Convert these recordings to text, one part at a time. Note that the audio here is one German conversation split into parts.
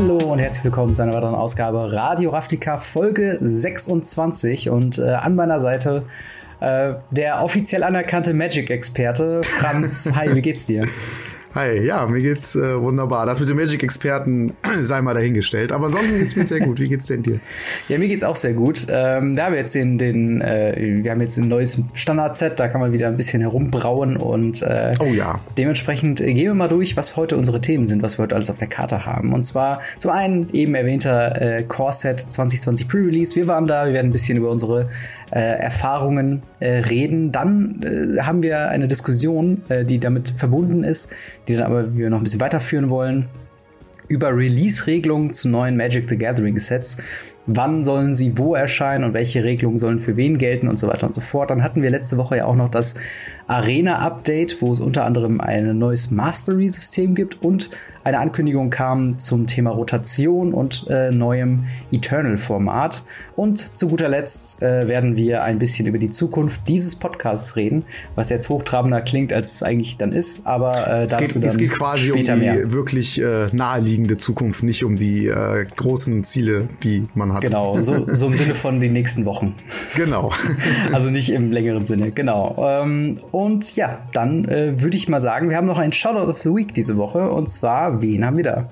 Hallo und herzlich willkommen zu einer weiteren Ausgabe Radio Ravnica Folge 26 und äh, an meiner Seite äh, der offiziell anerkannte Magic-Experte Franz. Hi, wie geht's dir? Hi, ja, mir geht's äh, wunderbar. Das mit den Magic-Experten sei mal dahingestellt. Aber ansonsten geht's mir sehr gut. Wie geht's denn dir? Ja, mir geht's auch sehr gut. Ähm, da haben wir jetzt den, den äh, wir haben jetzt ein neues Standard-Set, da kann man wieder ein bisschen herumbrauen und äh, oh ja. Dementsprechend äh, gehen wir mal durch, was heute unsere Themen sind, was wir heute alles auf der Karte haben. Und zwar zum einen eben erwähnter äh, Core Set 2020 Pre-Release. Wir waren da, wir werden ein bisschen über unsere äh, Erfahrungen äh, reden. Dann äh, haben wir eine Diskussion, äh, die damit verbunden ist, die dann aber wir noch ein bisschen weiterführen wollen, über Release-Regelungen zu neuen Magic the Gathering Sets. Wann sollen sie wo erscheinen und welche Regelungen sollen für wen gelten und so weiter und so fort. Dann hatten wir letzte Woche ja auch noch das Arena-Update, wo es unter anderem ein neues Mastery-System gibt und eine Ankündigung kam zum Thema Rotation und äh, neuem Eternal-Format. Und zu guter Letzt äh, werden wir ein bisschen über die Zukunft dieses Podcasts reden, was jetzt hochtrabender klingt, als es eigentlich dann ist, aber äh, dazu es geht, dann es geht quasi später um die mehr. wirklich äh, naheliegende Zukunft, nicht um die äh, großen Ziele, die man hat. Genau, so, so im Sinne von den nächsten Wochen. Genau. also nicht im längeren Sinne, genau. Ähm, und ja, dann äh, würde ich mal sagen, wir haben noch einen Shoutout of the Week diese Woche und zwar wen haben wir da?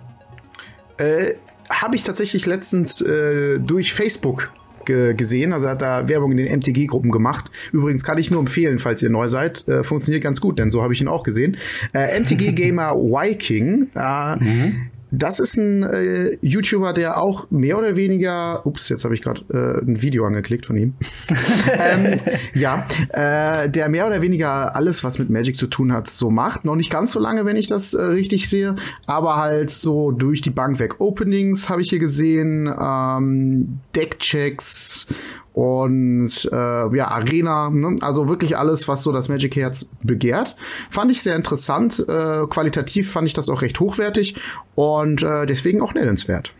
Äh, Habe ich tatsächlich letztens äh, durch Facebook gesehen. Also er hat da Werbung in den MTG-Gruppen gemacht. Übrigens kann ich nur empfehlen, falls ihr neu seid. Äh, funktioniert ganz gut, denn so habe ich ihn auch gesehen. Äh, MTG-Gamer Viking. Äh, mhm. Das ist ein äh, YouTuber, der auch mehr oder weniger, ups, jetzt habe ich gerade äh, ein Video angeklickt von ihm. ähm, ja, äh, der mehr oder weniger alles, was mit Magic zu tun hat, so macht. Noch nicht ganz so lange, wenn ich das äh, richtig sehe, aber halt so durch die Bank weg. Openings habe ich hier gesehen, ähm, Deckchecks und äh, ja, Arena, ne? also wirklich alles, was so das Magic Herz begehrt. Fand ich sehr interessant. Äh, qualitativ fand ich das auch recht hochwertig und äh, deswegen auch nennenswert.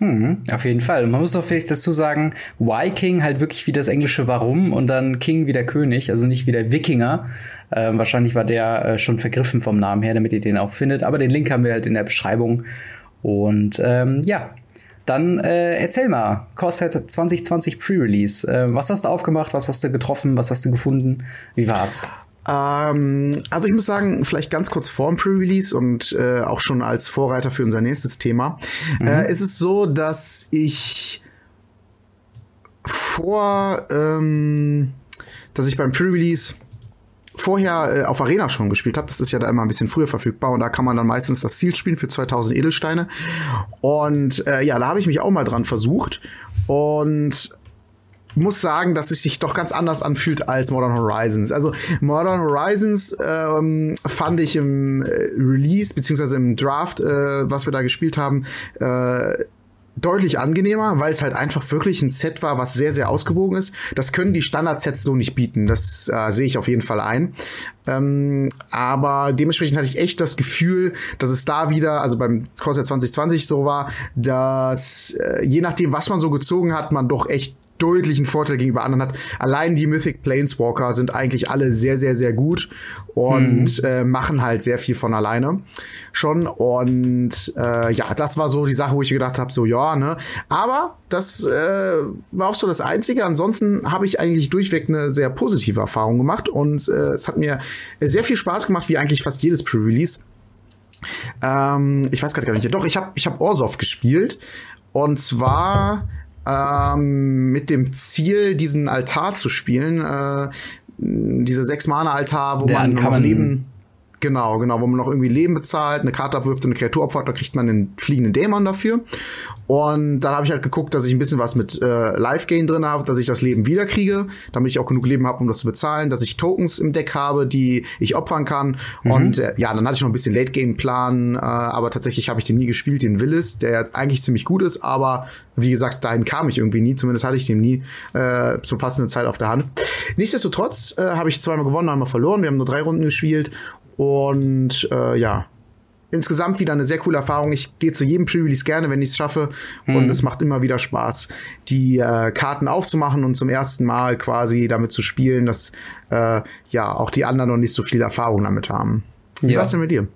Hm, auf jeden Fall. Man muss auch vielleicht dazu sagen, Viking halt wirklich wie das englische Warum und dann King wie der König, also nicht wie der Wikinger. Ähm, wahrscheinlich war der äh, schon vergriffen vom Namen her, damit ihr den auch findet. Aber den Link haben wir halt in der Beschreibung. Und ähm, ja, dann äh, erzähl mal, Corset 2020 Pre-Release. Äh, was hast du aufgemacht? Was hast du getroffen? Was hast du gefunden? Wie war's? Ähm, also ich muss sagen, vielleicht ganz kurz vor dem Pre-Release und äh, auch schon als Vorreiter für unser nächstes Thema. Mhm. Äh, ist es so, dass ich vor, ähm, dass ich beim Pre-Release vorher äh, auf Arena schon gespielt habe. Das ist ja da immer ein bisschen früher verfügbar und da kann man dann meistens das Ziel spielen für 2000 Edelsteine. Und äh, ja, da habe ich mich auch mal dran versucht und muss sagen, dass es sich doch ganz anders anfühlt als Modern Horizons. Also Modern Horizons ähm, fand ich im äh, Release beziehungsweise im Draft, äh, was wir da gespielt haben, äh, deutlich angenehmer, weil es halt einfach wirklich ein Set war, was sehr, sehr ausgewogen ist. Das können die Standard-Sets so nicht bieten. Das äh, sehe ich auf jeden Fall ein. Ähm, aber dementsprechend hatte ich echt das Gefühl, dass es da wieder, also beim Corsair 2020 so war, dass äh, je nachdem, was man so gezogen hat, man doch echt deutlichen Vorteil gegenüber anderen hat. Allein die Mythic Planeswalker sind eigentlich alle sehr, sehr, sehr gut und mhm. äh, machen halt sehr viel von alleine schon. Und äh, ja, das war so die Sache, wo ich gedacht habe, so ja, ne. Aber das äh, war auch so das Einzige. Ansonsten habe ich eigentlich durchweg eine sehr positive Erfahrung gemacht und äh, es hat mir sehr viel Spaß gemacht, wie eigentlich fast jedes Pre-Release. Ähm, ich weiß gerade gar nicht. Doch, ich habe ich hab Orsov gespielt. Und zwar ähm, mit dem Ziel, diesen Altar zu spielen. Äh, dieser Sechs-Mana-Altar, wo Der man noch Leben Genau, genau, wo man noch irgendwie Leben bezahlt, eine Karte abwirft und eine Kreatur opfert, da kriegt man einen fliegenden Dämon dafür. Und dann habe ich halt geguckt, dass ich ein bisschen was mit äh, Life-Gain drin habe, dass ich das Leben wiederkriege, damit ich auch genug Leben habe, um das zu bezahlen, dass ich Tokens im Deck habe, die ich opfern kann. Mhm. Und äh, ja, dann hatte ich noch ein bisschen Late-Game-Plan, äh, aber tatsächlich habe ich den nie gespielt, den Willis, der eigentlich ziemlich gut ist, aber wie gesagt, dahin kam ich irgendwie nie, zumindest hatte ich den nie äh, zur passenden Zeit auf der Hand. Nichtsdestotrotz äh, habe ich zweimal gewonnen, einmal verloren. Wir haben nur drei Runden gespielt und äh, ja, insgesamt wieder eine sehr coole Erfahrung. Ich gehe zu jedem Pre-Release gerne, wenn ich es schaffe. Mhm. Und es macht immer wieder Spaß, die äh, Karten aufzumachen und zum ersten Mal quasi damit zu spielen, dass äh, ja auch die anderen noch nicht so viel Erfahrung damit haben. Ja. war's denn mit dir?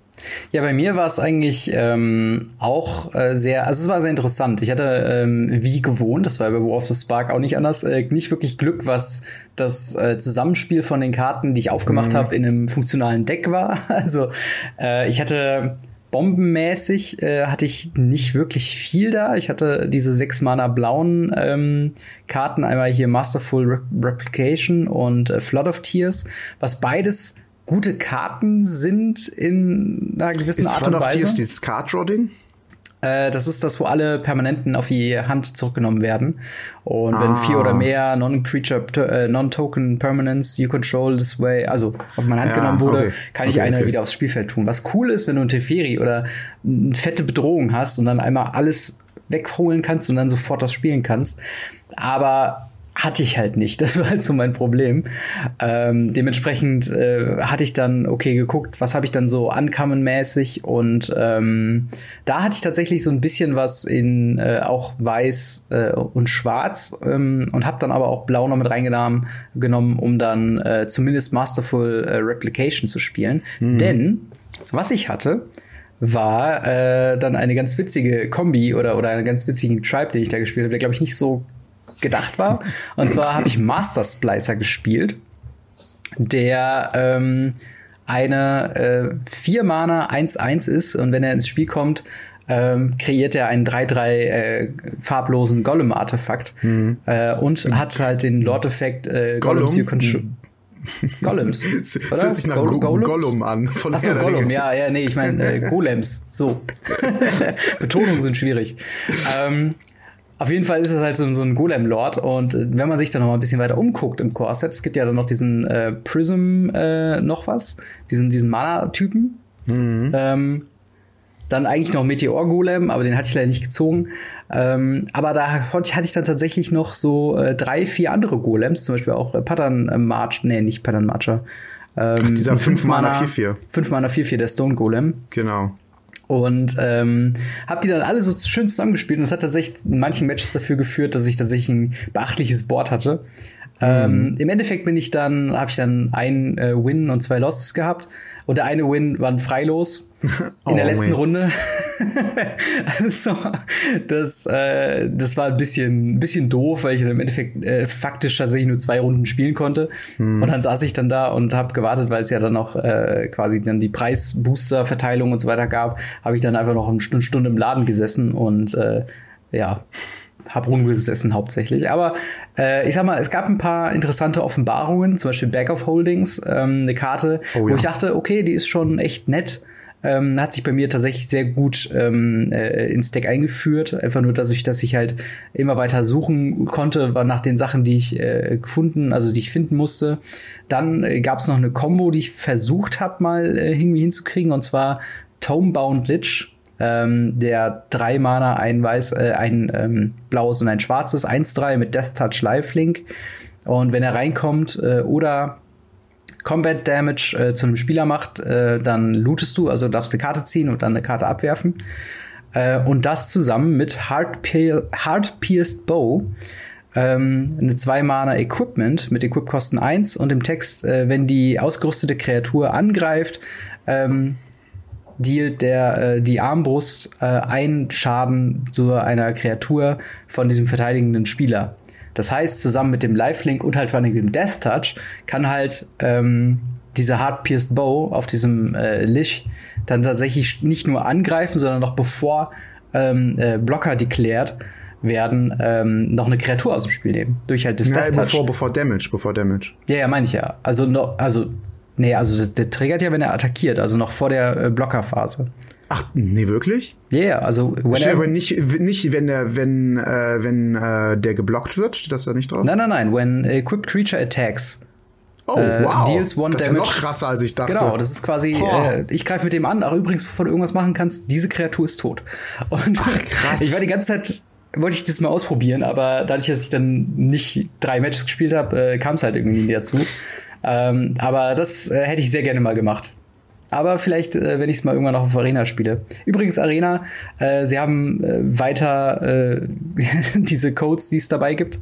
Ja, bei mir war es eigentlich ähm, auch äh, sehr, also es war sehr interessant. Ich hatte ähm, wie gewohnt, das war bei War of the Spark auch nicht anders, äh, nicht wirklich Glück, was das äh, Zusammenspiel von den Karten, die ich aufgemacht mhm. habe, in einem funktionalen Deck war. Also äh, ich hatte bombenmäßig äh, hatte ich nicht wirklich viel da. Ich hatte diese sechs Mana blauen ähm, Karten, einmal hier Masterful Re Replication und äh, Flood of Tears, was beides gute Karten sind in einer gewissen ist Art Flood und Weise. Of Tears dieses Card Draw Ding? Äh, das ist das, wo alle Permanenten auf die Hand zurückgenommen werden. Und wenn vier oder mehr Non-Creature, äh, Non-Token Permanents you control this way, also auf meine Hand ja, genommen wurde, okay. kann ich okay, eine okay. wieder aufs Spielfeld tun. Was cool ist, wenn du ein Teferi oder eine fette Bedrohung hast und dann einmal alles wegholen kannst und dann sofort das spielen kannst. Aber hatte ich halt nicht. Das war halt so mein Problem. Ähm, dementsprechend äh, hatte ich dann, okay, geguckt, was habe ich dann so ankommenmäßig und ähm, da hatte ich tatsächlich so ein bisschen was in äh, auch weiß äh, und schwarz ähm, und habe dann aber auch blau noch mit reingenommen, genommen, um dann äh, zumindest Masterful äh, Replication zu spielen. Mhm. Denn was ich hatte, war äh, dann eine ganz witzige Kombi oder, oder einen ganz witzigen Tribe, den ich da gespielt habe, der glaube ich nicht so gedacht war. Und zwar habe ich Master Splicer gespielt, der ähm, eine äh, 4 Mana 1-1 ist und wenn er ins Spiel kommt, ähm, kreiert er einen 3-3 äh, farblosen Golem-Artefakt mhm. äh, und hat halt den Lord-Effekt äh, Golems You Control. Golems. Das hört sich nach Go Gollum? Gollum an. Von Achso, Gollum, ja, ja, nee, ich meine äh, Golems. So. Betonungen sind schwierig. Ähm, auf jeden Fall ist es halt so, so ein Golem-Lord und äh, wenn man sich dann noch mal ein bisschen weiter umguckt im Core-Set, es gibt ja dann noch diesen äh, Prism äh, noch was, diesen, diesen Mana-Typen. Mhm. Ähm, dann eigentlich noch Meteor Golem, aber den hatte ich leider nicht gezogen. Ähm, aber da hatte ich dann tatsächlich noch so äh, drei, vier andere Golems, zum Beispiel auch äh, Pattern March, nee, nicht Pattern Marcher. Ähm, Ach, dieser 5 Mana 4-4. 5 Mana 4-4, der Stone Golem. Genau. Und ähm, habe die dann alle so schön zusammengespielt und es hat tatsächlich in manchen Matches dafür geführt, dass ich tatsächlich ein beachtliches Board hatte. Ähm, mhm. Im Endeffekt bin ich dann, habe ich dann ein äh, Win und zwei Losses gehabt. Und der eine Win war ein Freilos in oh, der letzten man. Runde. also, das, äh, das war ein bisschen, ein bisschen doof, weil ich im Endeffekt äh, faktisch tatsächlich nur zwei Runden spielen konnte. Hm. Und dann saß ich dann da und habe gewartet, weil es ja dann noch äh, quasi dann die Preisbooster-Verteilung und so weiter gab, habe ich dann einfach noch eine Stunde im Laden gesessen und äh, ja, habe rumgesessen hauptsächlich. Aber äh, ich sag mal, es gab ein paar interessante Offenbarungen, zum Beispiel Back of Holdings, ähm, eine Karte, oh, wo ja. ich dachte, okay, die ist schon echt nett. Ähm, hat sich bei mir tatsächlich sehr gut ähm, äh, ins Deck eingeführt. Einfach nur, dass ich, dass ich halt immer weiter suchen konnte, war nach den Sachen, die ich äh, gefunden, also die ich finden musste. Dann äh, gab es noch eine Combo, die ich versucht habe, mal äh, irgendwie hinzukriegen, und zwar Tomebound Lich ähm, der drei Mana, ein weiß, äh, ein ähm, blaues und ein schwarzes, 1-3 mit Death Touch Lifelink. Und wenn er reinkommt äh, oder Combat Damage äh, zu einem Spieler macht, äh, dann lootest du, also darfst eine Karte ziehen und dann eine Karte abwerfen. Äh, und das zusammen mit Hard, Pierced Bow. Ähm, eine 2 Mana Equipment mit Equip-Kosten 1 und im Text, äh, wenn die ausgerüstete Kreatur angreift, ähm, dealt der äh, die Armbrust äh, ein Schaden zu einer Kreatur von diesem verteidigenden Spieler. Das heißt, zusammen mit dem Lifelink und halt vor allem dem Death Touch kann halt ähm, diese Hard Pierced Bow auf diesem äh, Lich dann tatsächlich nicht nur angreifen, sondern noch bevor ähm, äh, Blocker deklärt werden, ähm, noch eine Kreatur aus dem Spiel nehmen. Durch halt das ja, Death Touch. Bevor, bevor Damage, bevor Damage. Ja, ja, meine ich ja. Also, no, also Nee, also der, triggert ja, wenn er attackiert, also noch vor der äh, Blockerphase. Ach, nee, wirklich? Ja, yeah, also wenn nicht, nicht, wenn der, wenn, äh, wenn äh, der geblockt wird, steht das da nicht drauf? Nein, nein, nein. When equipped creature attacks. Oh, äh, wow. Deals one das ist ja noch krasser, als ich dachte. Genau, das ist quasi, äh, ich greife mit dem an, ach übrigens, bevor du irgendwas machen kannst, diese Kreatur ist tot. Und ach, krass. ich war die ganze Zeit, wollte ich das mal ausprobieren, aber dadurch, dass ich dann nicht drei Matches gespielt habe, äh, kam es halt irgendwie nie dazu. Ähm, aber das äh, hätte ich sehr gerne mal gemacht. Aber vielleicht, äh, wenn ich es mal irgendwann noch auf Arena spiele. Übrigens, Arena, äh, sie haben äh, weiter äh, diese Codes, die es dabei gibt,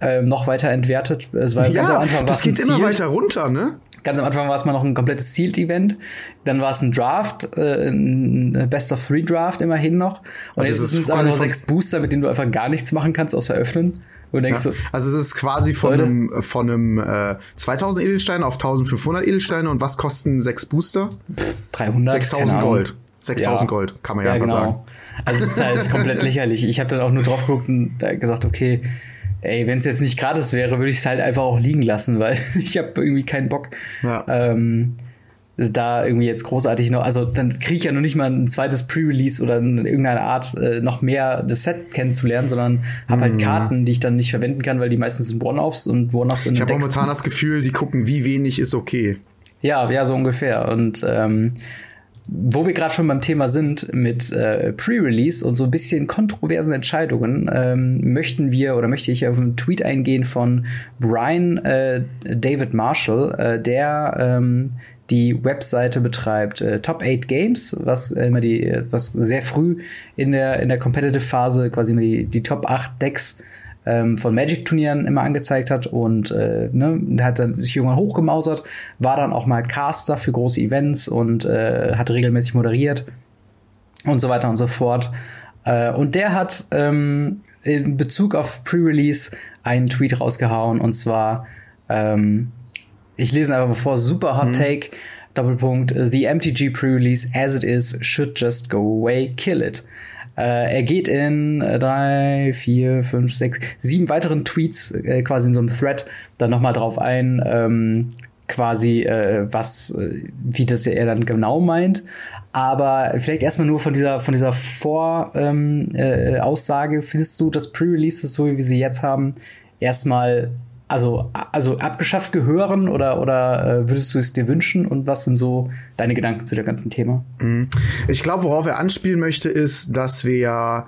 äh, noch weiter entwertet. Es war ja, ganz am Anfang das geht immer weiter runter, ne? Ganz am Anfang war es mal noch ein komplettes Sealed-Event. Dann war es ein Draft, äh, ein Best of Three Draft immerhin noch. Und also jetzt sind es aber so sechs Booster, mit denen du einfach gar nichts machen kannst, außer öffnen. Und denkst ja. so, also es ist quasi von Leute? einem, von einem äh, 2000 Edelsteine auf 1500 Edelsteine. Und was kosten sechs Booster? 300. 6000 Gold. 6000 ja. Gold, kann man ja, ja genau. sagen. Also es ist halt komplett lächerlich. Ich habe dann auch nur drauf geguckt und gesagt, okay, ey, wenn es jetzt nicht gratis wäre, würde ich es halt einfach auch liegen lassen, weil ich habe irgendwie keinen Bock. Ja. Ähm, da irgendwie jetzt großartig noch, also dann kriege ich ja noch nicht mal ein zweites Pre-Release oder in irgendeine Art äh, noch mehr das Set kennenzulernen, sondern habe halt mhm. Karten, die ich dann nicht verwenden kann, weil die meistens sind One-Offs und One-Offs in Ich habe momentan das Gefühl, die gucken, wie wenig ist okay. Ja, ja, so ungefähr. Und ähm, wo wir gerade schon beim Thema sind mit äh, Pre-Release und so ein bisschen kontroversen Entscheidungen, ähm, möchten wir oder möchte ich auf einen Tweet eingehen von Brian äh, David Marshall, äh, der ähm, die Webseite betreibt äh, Top 8 Games, was immer die, was sehr früh in der, in der Competitive Phase quasi immer die, die Top 8 Decks ähm, von Magic-Turnieren immer angezeigt hat und äh, ne, hat dann sich irgendwann hochgemausert, war dann auch mal Caster für große Events und äh, hat regelmäßig moderiert und so weiter und so fort. Äh, und der hat ähm, in Bezug auf Pre-Release einen Tweet rausgehauen und zwar, ähm, ich lese einfach vor, super Hot mhm. Take. Doppelpunkt, the MTG Pre-Release as it is should just go away, kill it. Äh, er geht in äh, drei, vier, fünf, sechs, sieben weiteren Tweets äh, quasi in so einem Thread dann nochmal drauf ein, ähm, quasi äh, was, äh, wie das er dann genau meint. Aber vielleicht erstmal nur von dieser, von dieser Voraussage, ähm, äh, findest du, dass Pre-Releases, so wie wir sie jetzt haben, erstmal also, also abgeschafft gehören oder, oder äh, würdest du es dir wünschen? Und was sind so deine Gedanken zu dem ganzen Thema? Mhm. Ich glaube, worauf er anspielen möchte, ist, dass wir ja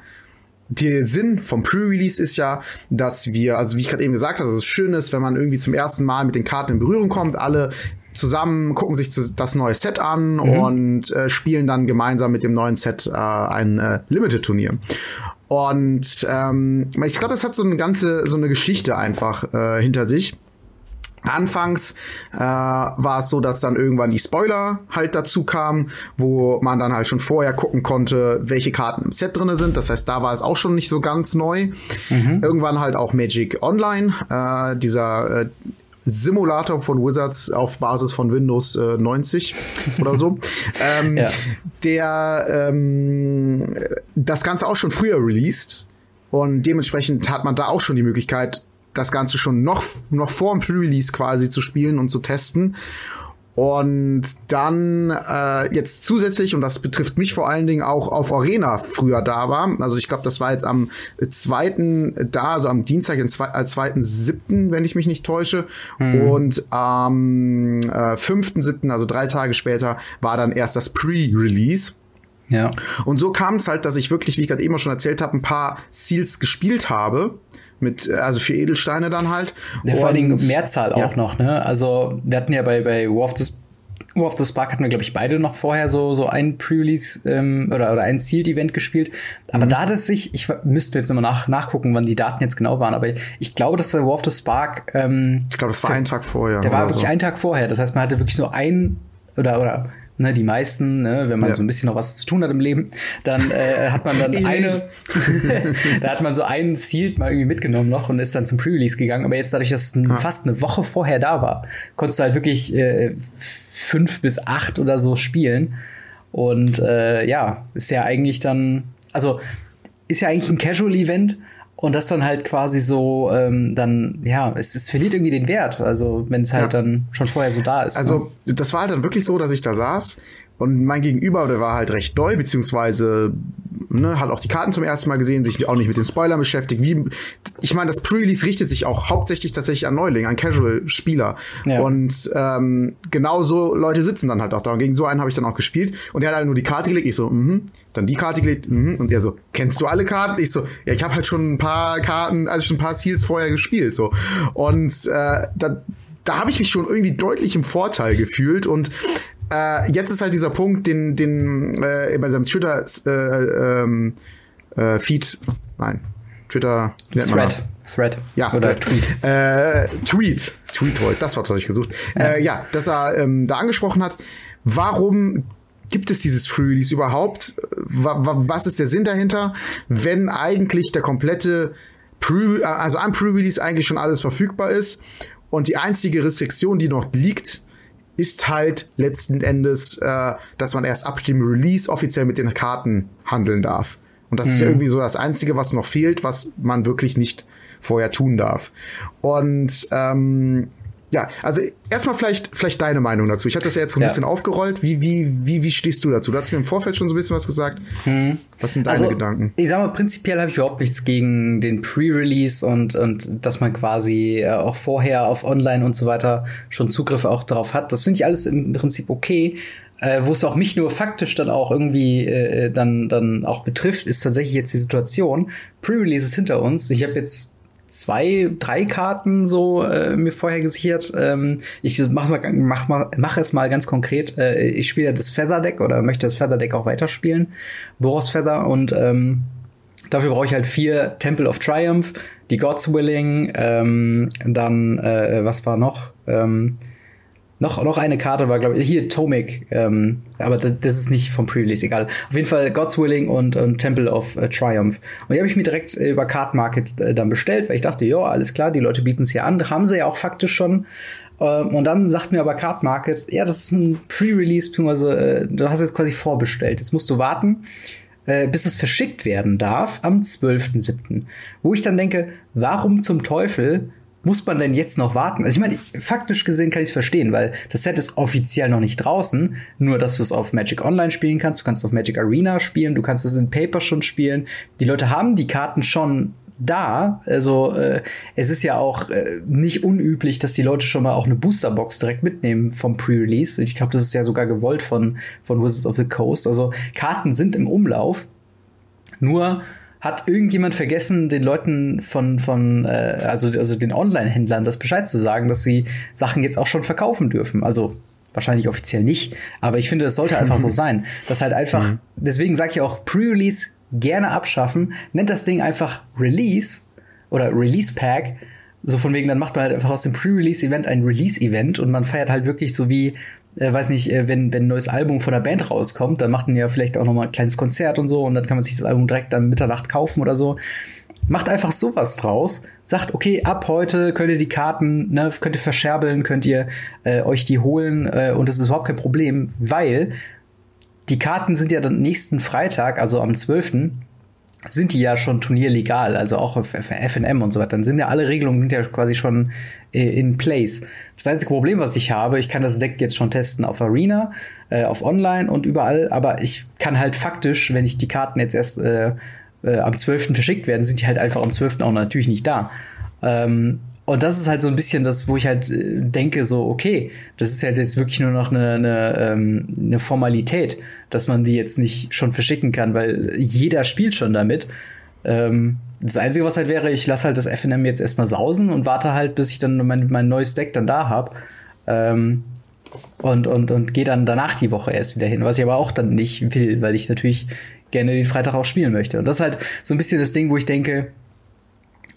der Sinn vom Pre-Release ist ja, dass wir, also wie ich gerade eben gesagt habe, dass es schön ist, wenn man irgendwie zum ersten Mal mit den Karten in Berührung kommt, alle zusammen gucken sich das neue Set an mhm. und äh, spielen dann gemeinsam mit dem neuen Set äh, ein äh, Limited-Turnier. Und ähm, ich glaube, das hat so eine ganze, so eine Geschichte einfach äh, hinter sich. Anfangs äh, war es so, dass dann irgendwann die Spoiler halt dazu kamen, wo man dann halt schon vorher gucken konnte, welche Karten im Set drinne sind. Das heißt, da war es auch schon nicht so ganz neu. Mhm. Irgendwann halt auch Magic Online, äh, dieser äh, Simulator von Wizards auf Basis von Windows äh, 90 oder so. ähm, ja. Der ähm, das Ganze auch schon früher released und dementsprechend hat man da auch schon die Möglichkeit, das Ganze schon noch, noch vor dem Pre-Release quasi zu spielen und zu testen. Und dann äh, jetzt zusätzlich, und das betrifft mich vor allen Dingen auch auf Arena früher da war. Also ich glaube, das war jetzt am zweiten da, also am Dienstag, den als zweiten siebten, wenn ich mich nicht täusche. Mhm. Und am äh, fünften siebten, also drei Tage später, war dann erst das Pre-Release. Ja. Und so kam es halt, dass ich wirklich, wie ich gerade eben schon erzählt habe, ein paar Seals gespielt habe mit also für Edelsteine dann halt. Ja, vor allen Dingen Mehrzahl auch ja. noch, ne? Also wir hatten ja bei, bei War of the War of the Spark hatten wir, glaube ich, beide noch vorher so, so ein Pre-Release ähm, oder, oder ein Sealed-Event gespielt. Aber mhm. da hat es sich, ich müsste jetzt immer nach, nachgucken, wann die Daten jetzt genau waren, aber ich, ich glaube, dass der War of the Spark ähm, Ich glaube, das war ein Tag vorher. Der war wirklich so. ein Tag vorher. Das heißt, man hatte wirklich nur ein oder, oder ne, die meisten, ne, wenn man ja. so ein bisschen noch was zu tun hat im Leben, dann äh, hat man dann eine, da hat man so einen Sealed mal irgendwie mitgenommen noch und ist dann zum Pre-Release gegangen. Aber jetzt dadurch, dass es ja. fast eine Woche vorher da war, konntest du halt wirklich äh, fünf bis acht oder so spielen. Und äh, ja, ist ja eigentlich dann, also ist ja eigentlich ein Casual-Event, und das dann halt quasi so, ähm, dann, ja, es, es verliert irgendwie den Wert. Also, wenn es halt ja. dann schon vorher so da ist. Also, ne? das war halt dann wirklich so, dass ich da saß und mein Gegenüber, der war halt recht neu, beziehungsweise ne, hat auch die Karten zum ersten Mal gesehen, sich auch nicht mit den Spoilern beschäftigt. Wie, ich meine, das Pre-Release richtet sich auch hauptsächlich tatsächlich an Neulinge, an Casual-Spieler. Ja. Und ähm, genau so Leute sitzen dann halt auch da. Und gegen so einen habe ich dann auch gespielt. Und der hat halt nur die Karte gelegt. Ich so, mhm. Dann die Karte gelegt. Mhm. Und er so, kennst du alle Karten? Ich so, ja, ich habe halt schon ein paar Karten, also schon ein paar Seals vorher gespielt. so Und äh, da, da habe ich mich schon irgendwie deutlich im Vorteil gefühlt und äh, jetzt ist halt dieser Punkt, den, den äh, bei seinem Twitter äh, ähm, äh, Feed, nein, Twitter, Thread. Thread. Ja, oder Tweet. Äh, Tweet. Tweetvoid, das war, was ich gesucht. Ja, äh, ja dass er ähm, da angesprochen hat, warum gibt es dieses Pre-Release überhaupt? Was ist der Sinn dahinter, wenn eigentlich der komplette Pre, also am Pre-Release eigentlich schon alles verfügbar ist und die einzige Restriktion, die noch liegt, ist halt letzten Endes, äh, dass man erst ab dem Release offiziell mit den Karten handeln darf. Und das mhm. ist irgendwie so das Einzige, was noch fehlt, was man wirklich nicht vorher tun darf. Und ähm, ja, also erstmal vielleicht, vielleicht deine Meinung dazu. Ich hatte das ja jetzt so ein ja. bisschen aufgerollt. Wie, wie, wie, wie stehst du dazu? Du hast mir im Vorfeld schon so ein bisschen was gesagt. Hm. Was sind deine also, Gedanken? Ich sag mal, prinzipiell habe ich überhaupt nichts gegen den Pre-Release und, und dass man quasi äh, auch vorher auf Online und so weiter schon Zugriff auch darauf hat. Das finde ich alles im Prinzip okay. Äh, wo es auch mich nur faktisch dann auch irgendwie äh, dann, dann auch betrifft, ist tatsächlich jetzt die Situation. Pre-Release ist hinter uns. Ich habe jetzt zwei, drei Karten so äh, mir vorher gesichert. Ähm, ich mach, mal, mach, mal, mach es mal ganz konkret. Äh, ich spiele das Feather Deck oder möchte das Feather Deck auch weiterspielen. Boros Feather und ähm, dafür brauche ich halt vier Temple of Triumph, die God's Willing, ähm, dann äh, was war noch? Ähm, noch, noch eine Karte war, glaube ich, hier Tomic, ähm, aber das, das, ist nicht vom Pre-Release, egal. Auf jeden Fall God's Willing und, und Temple of uh, Triumph. Und die habe ich mir direkt äh, über Card Market äh, dann bestellt, weil ich dachte, ja, alles klar, die Leute bieten es hier an. Haben sie ja auch faktisch schon. Ähm, und dann sagt mir aber Card Market, ja, das ist ein Pre-Release, beziehungsweise äh, du hast jetzt quasi vorbestellt. Jetzt musst du warten, äh, bis es verschickt werden darf am 12.07. Wo ich dann denke, warum zum Teufel muss man denn jetzt noch warten? Also ich meine, faktisch gesehen kann ich es verstehen, weil das Set ist offiziell noch nicht draußen, nur dass du es auf Magic Online spielen kannst, du kannst es auf Magic Arena spielen, du kannst es in Paper schon spielen. Die Leute haben die Karten schon da. Also äh, es ist ja auch äh, nicht unüblich, dass die Leute schon mal auch eine Boosterbox direkt mitnehmen vom Pre-Release. Ich glaube, das ist ja sogar gewollt von, von Wizards of the Coast. Also Karten sind im Umlauf. Nur hat irgendjemand vergessen, den Leuten von, von äh, also, also den Online-Händlern das Bescheid zu sagen, dass sie Sachen jetzt auch schon verkaufen dürfen. Also wahrscheinlich offiziell nicht, aber ich finde, es sollte einfach so sein. dass halt einfach, mhm. deswegen sage ich auch, Pre-Release gerne abschaffen, nennt das Ding einfach Release oder Release Pack. So von wegen, dann macht man halt einfach aus dem Pre-Release-Event ein Release-Event und man feiert halt wirklich so wie äh, weiß nicht, äh, wenn, wenn ein neues Album von der Band rauskommt, dann macht man ja vielleicht auch noch mal ein kleines Konzert und so und dann kann man sich das Album direkt dann Mitternacht kaufen oder so. Macht einfach sowas draus. Sagt, okay, ab heute könnt ihr die Karten, ne, könnt ihr verscherbeln, könnt ihr äh, euch die holen äh, und das ist überhaupt kein Problem, weil die Karten sind ja dann nächsten Freitag, also am 12 sind die ja schon turnierlegal, also auch auf FNM und so weiter. Dann sind ja alle Regelungen sind ja quasi schon äh, in place. Das einzige Problem, was ich habe, ich kann das Deck jetzt schon testen auf Arena, äh, auf Online und überall, aber ich kann halt faktisch, wenn ich die Karten jetzt erst äh, äh, am 12. verschickt werden, sind die halt einfach am 12. auch natürlich nicht da. Ähm, und das ist halt so ein bisschen das, wo ich halt äh, denke, so, okay, das ist halt jetzt wirklich nur noch eine, eine, ähm, eine Formalität, dass man die jetzt nicht schon verschicken kann, weil jeder spielt schon damit. Ähm, das Einzige, was halt wäre, ich lasse halt das FNM jetzt erstmal sausen und warte halt, bis ich dann mein, mein neues Deck dann da habe. Ähm, und, und, und gehe dann danach die Woche erst wieder hin, was ich aber auch dann nicht will, weil ich natürlich gerne den Freitag auch spielen möchte. Und das ist halt so ein bisschen das Ding, wo ich denke,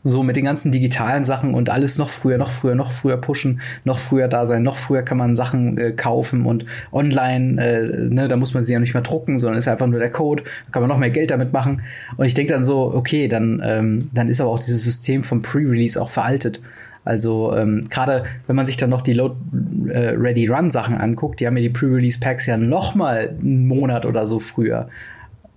so mit den ganzen digitalen Sachen und alles noch früher, noch früher, noch früher pushen, noch früher da sein, noch früher kann man Sachen äh, kaufen und online, äh, ne, da muss man sie ja nicht mehr drucken, sondern ist einfach nur der Code, da kann man noch mehr Geld damit machen. Und ich denke dann so, okay, dann, ähm, dann ist aber auch dieses System vom Pre-Release auch veraltet. Also ähm, gerade wenn man sich dann noch die Load äh, Ready Run Sachen anguckt, die haben ja die Pre-Release Packs ja noch mal einen Monat oder so früher,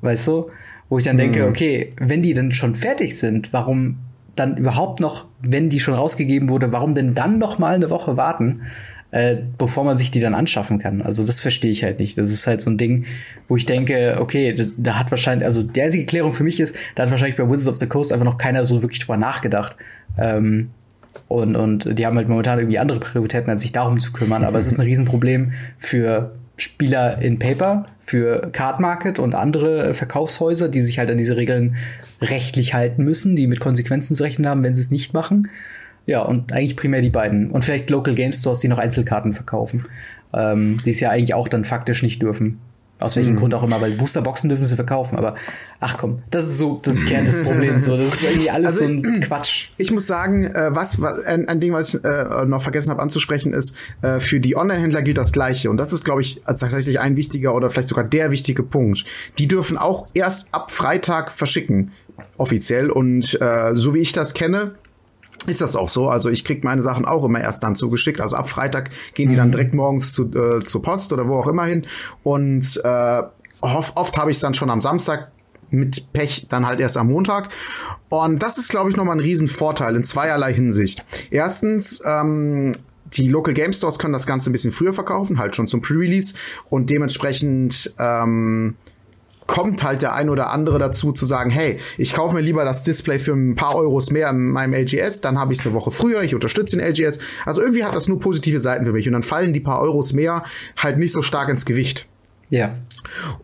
weißt du? Wo ich dann denke, mhm. okay, wenn die dann schon fertig sind, warum dann überhaupt noch, wenn die schon rausgegeben wurde, warum denn dann noch mal eine Woche warten, äh, bevor man sich die dann anschaffen kann? Also das verstehe ich halt nicht. Das ist halt so ein Ding, wo ich denke, okay, da hat wahrscheinlich, also die einzige Klärung für mich ist, da hat wahrscheinlich bei Wizards of the Coast einfach noch keiner so wirklich drüber nachgedacht. Ähm, und, und die haben halt momentan irgendwie andere Prioritäten, als sich darum zu kümmern. Aber es ist ein Riesenproblem für Spieler in Paper, für Card Market und andere Verkaufshäuser, die sich halt an diese Regeln rechtlich halten müssen, die mit Konsequenzen zu rechnen haben, wenn sie es nicht machen. Ja, und eigentlich primär die beiden. Und vielleicht Local Game Stores, die noch Einzelkarten verkaufen, ähm, die es ja eigentlich auch dann faktisch nicht dürfen. Aus welchem mhm. Grund auch immer, weil Boosterboxen dürfen sie verkaufen. Aber ach komm, das ist so das Kern des Problems. So. Das ist irgendwie alles also, so ein Quatsch. Ich muss sagen, äh, was, was ein, ein, Ding, was ich äh, noch vergessen habe anzusprechen, ist, äh, für die Online-Händler gilt das Gleiche. Und das ist, glaube ich, tatsächlich ein wichtiger oder vielleicht sogar der wichtige Punkt. Die dürfen auch erst ab Freitag verschicken, offiziell. Und äh, so wie ich das kenne, ist das auch so. Also ich krieg meine Sachen auch immer erst dann zugeschickt. Also ab Freitag gehen die dann mhm. direkt morgens zu, äh, zur Post oder wo auch immer hin. Und äh, oft, oft habe ich es dann schon am Samstag mit Pech dann halt erst am Montag. Und das ist, glaube ich, nochmal ein Riesenvorteil in zweierlei Hinsicht. Erstens, ähm, die Local Game Stores können das Ganze ein bisschen früher verkaufen, halt schon zum Pre-Release und dementsprechend ähm, kommt halt der ein oder andere dazu zu sagen, hey, ich kaufe mir lieber das Display für ein paar Euros mehr in meinem LGS, dann habe ich es eine Woche früher, ich unterstütze den LGS. Also irgendwie hat das nur positive Seiten für mich und dann fallen die paar Euros mehr halt nicht so stark ins Gewicht. Ja.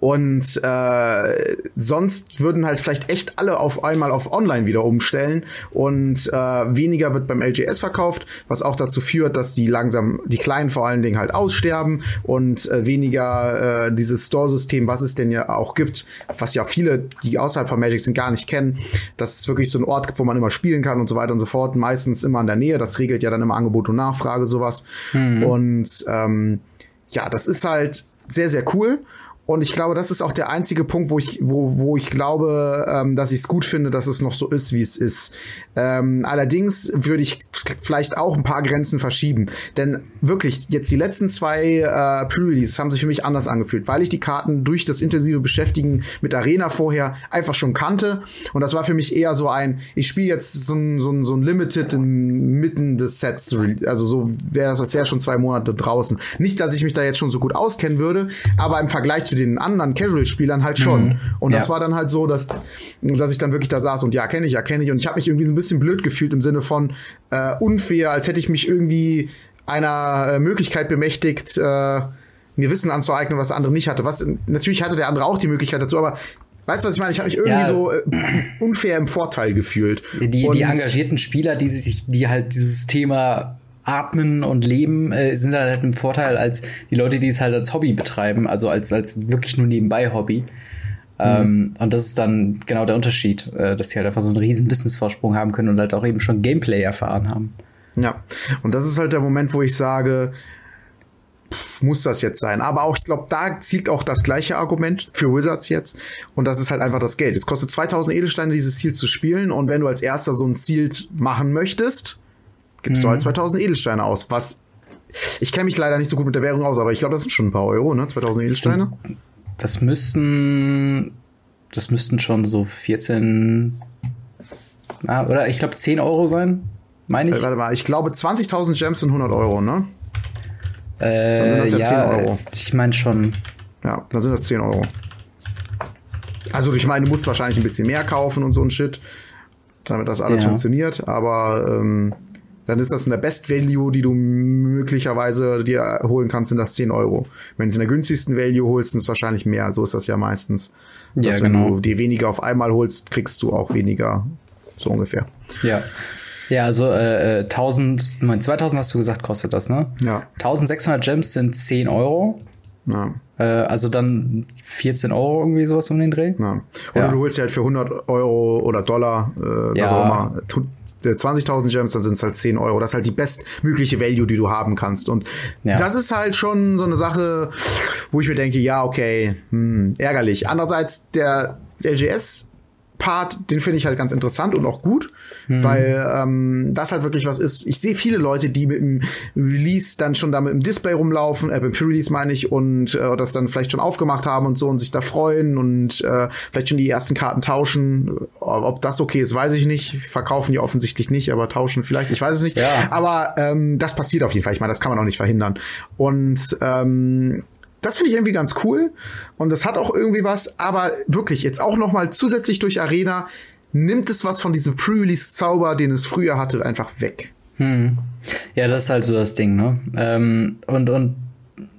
Und äh, sonst würden halt vielleicht echt alle auf einmal auf Online wieder umstellen und äh, weniger wird beim LGS verkauft, was auch dazu führt, dass die langsam, die Kleinen vor allen Dingen halt aussterben und äh, weniger äh, dieses Store-System, was es denn ja auch gibt, was ja viele, die außerhalb von Magic sind, gar nicht kennen, dass es wirklich so ein Ort gibt, wo man immer spielen kann und so weiter und so fort, meistens immer in der Nähe, das regelt ja dann immer Angebot und Nachfrage, sowas. Mhm. Und ähm, ja, das ist halt sehr, sehr cool. Und ich glaube, das ist auch der einzige Punkt, wo ich, wo, wo ich glaube, ähm, dass ich es gut finde, dass es noch so ist, wie es ist. Ähm, allerdings würde ich vielleicht auch ein paar Grenzen verschieben. Denn wirklich, jetzt die letzten zwei äh, Pre-Releases haben sich für mich anders angefühlt, weil ich die Karten durch das intensive Beschäftigen mit Arena vorher einfach schon kannte. Und das war für mich eher so ein, ich spiele jetzt so ein, so ein, so ein Limited inmitten des Sets. Also so wäre es, als wäre schon zwei Monate draußen. Nicht, dass ich mich da jetzt schon so gut auskennen würde, aber im Vergleich zu den anderen Casual-Spielern halt schon. Mhm. Und das ja. war dann halt so, dass, dass ich dann wirklich da saß und ja, kenne ich, ja, kenne ich. Und ich habe mich irgendwie so ein bisschen blöd gefühlt im Sinne von äh, unfair, als hätte ich mich irgendwie einer äh, Möglichkeit bemächtigt, äh, mir Wissen anzueignen, was der andere nicht hatte. Was natürlich hatte der andere auch die Möglichkeit dazu, aber Weißt du, was ich meine? Ich habe mich irgendwie ja. so äh, unfair im Vorteil gefühlt. Die, die engagierten Spieler, die sich, die halt dieses Thema atmen und leben, äh, sind dann halt ein Vorteil als die Leute, die es halt als Hobby betreiben, also als, als wirklich nur nebenbei Hobby. Mhm. Ähm, und das ist dann genau der Unterschied, äh, dass die halt einfach so einen riesen Wissensvorsprung haben können und halt auch eben schon Gameplay erfahren haben. Ja, und das ist halt der Moment, wo ich sage, muss das jetzt sein. Aber auch, ich glaube, da zielt auch das gleiche Argument für Wizards jetzt. Und das ist halt einfach das Geld. Es kostet 2000 Edelsteine, dieses Ziel zu spielen. Und wenn du als erster so ein Ziel machen möchtest, gibst mhm. du halt 2000 Edelsteine aus. Was ich kenne mich leider nicht so gut mit der Währung aus, aber ich glaube, das sind schon ein paar Euro, ne? 2000 Edelsteine. Das müssten, das müssten schon so 14, ah, oder ich glaube 10 Euro sein, meine ich. Äh, warte mal, ich glaube 20.000 Gems sind 100 Euro, ne? Äh, dann sind das ja, ja 10 Euro. Ich meine schon. Ja, dann sind das 10 Euro. Also ich meine, du musst wahrscheinlich ein bisschen mehr kaufen und so ein Shit, damit das alles ja. funktioniert, aber ähm, dann ist das in der Best Value, die du möglicherweise dir holen kannst, sind das 10 Euro. Wenn du es in der günstigsten Value holst, sind es wahrscheinlich mehr. So ist das ja meistens. Ja, Dass, genau. wenn du die weniger auf einmal holst, kriegst du auch weniger. So ungefähr. Ja. Ja, also äh, 1000, 2000 hast du gesagt, kostet das, ne? Ja. 1600 Gems sind 10 Euro. Ja. Äh, also dann 14 Euro irgendwie sowas um den Dreh. Ja. Oder ja. du holst ja halt für 100 Euro oder Dollar, äh, was auch immer, 20.000 äh, Gems, dann sind es halt 10 Euro. Das ist halt die bestmögliche Value, die du haben kannst. Und ja. das ist halt schon so eine Sache, wo ich mir denke, ja, okay, hm, ärgerlich. Andererseits, der LGS Part, den finde ich halt ganz interessant und auch gut, mhm. weil ähm, das halt wirklich was ist. Ich sehe viele Leute, die mit dem Release dann schon da mit dem Display rumlaufen, äh, beim Pre-Release meine ich, und äh, das dann vielleicht schon aufgemacht haben und so und sich da freuen und äh, vielleicht schon die ersten Karten tauschen. Ob das okay ist, weiß ich nicht. Verkaufen die offensichtlich nicht, aber tauschen vielleicht, ich weiß es nicht. Ja. Aber ähm, das passiert auf jeden Fall. Ich meine, das kann man auch nicht verhindern. Und ähm, das finde ich irgendwie ganz cool und das hat auch irgendwie was, aber wirklich jetzt auch noch mal zusätzlich durch Arena nimmt es was von diesem Pre-Release-Zauber, den es früher hatte, einfach weg. Hm. Ja, das ist halt so das Ding, ne? Ähm, und, und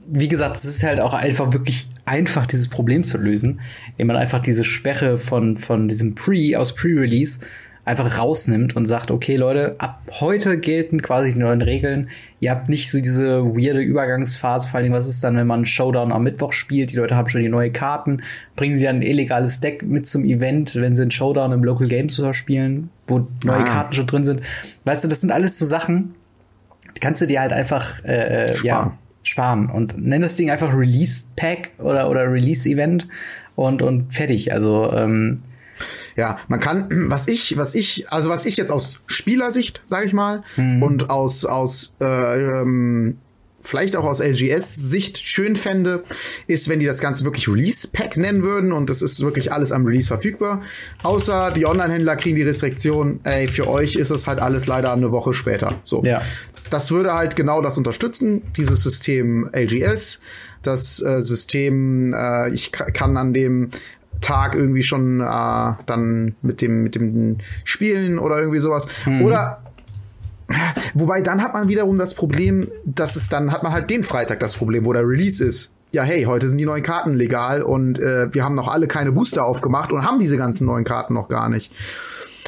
wie gesagt, es ist halt auch einfach wirklich einfach, dieses Problem zu lösen, indem man einfach diese Sperre von, von diesem Pre aus Pre-Release einfach rausnimmt und sagt, okay, Leute, ab heute gelten quasi die neuen Regeln. Ihr habt nicht so diese weirde Übergangsphase, vor allem, was ist dann, wenn man Showdown am Mittwoch spielt, die Leute haben schon die neue Karten, bringen sie dann ein illegales Deck mit zum Event, wenn sie einen Showdown im Local Game Store spielen, wo neue ah. Karten schon drin sind. Weißt du, das sind alles so Sachen, die kannst du dir halt einfach äh, sparen. ja sparen und nenn das Ding einfach Release Pack oder oder Release Event und und fertig. Also ähm, ja, man kann, was ich, was ich, also was ich jetzt aus Spielersicht, sage ich mal, mhm. und aus aus äh, ähm, vielleicht auch aus LGS-Sicht schön fände, ist, wenn die das Ganze wirklich Release-Pack nennen würden und das ist wirklich alles am Release verfügbar. Außer die Online-Händler kriegen die Restriktion, ey, für euch ist es halt alles leider eine Woche später. So. Ja. Das würde halt genau das unterstützen, dieses System LGS. Das äh, System, äh, ich kann an dem Tag irgendwie schon äh, dann mit dem mit dem Spielen oder irgendwie sowas. Mhm. Oder wobei dann hat man wiederum das Problem, dass es dann hat man halt den Freitag das Problem, wo der Release ist. Ja, hey, heute sind die neuen Karten legal und äh, wir haben noch alle keine Booster aufgemacht und haben diese ganzen neuen Karten noch gar nicht.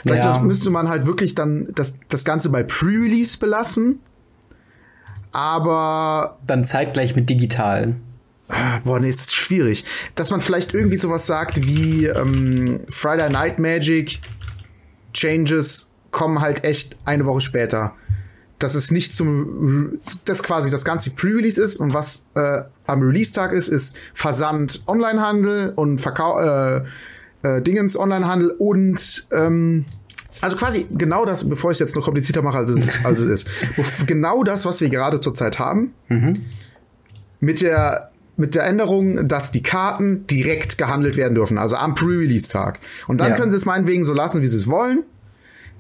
Vielleicht ja. das müsste man halt wirklich dann das, das Ganze bei Pre-Release belassen. Aber. Dann zeitgleich mit digital. Boah, nee, ist schwierig. Dass man vielleicht irgendwie sowas sagt wie ähm, Friday Night Magic Changes kommen halt echt eine Woche später. Dass es nicht zum, dass quasi das ganze Pre-Release ist und was äh, am Release-Tag ist, ist Versand Onlinehandel und Verkauf, äh, äh, Dingens Onlinehandel und ähm, also quasi genau das, bevor ich es jetzt noch komplizierter mache, als es, als es ist. genau das, was wir gerade zurzeit haben. Mhm. Mit der mit der Änderung, dass die Karten direkt gehandelt werden dürfen, also am Pre-Release-Tag. Und dann ja. können sie es meinetwegen so lassen, wie sie es wollen.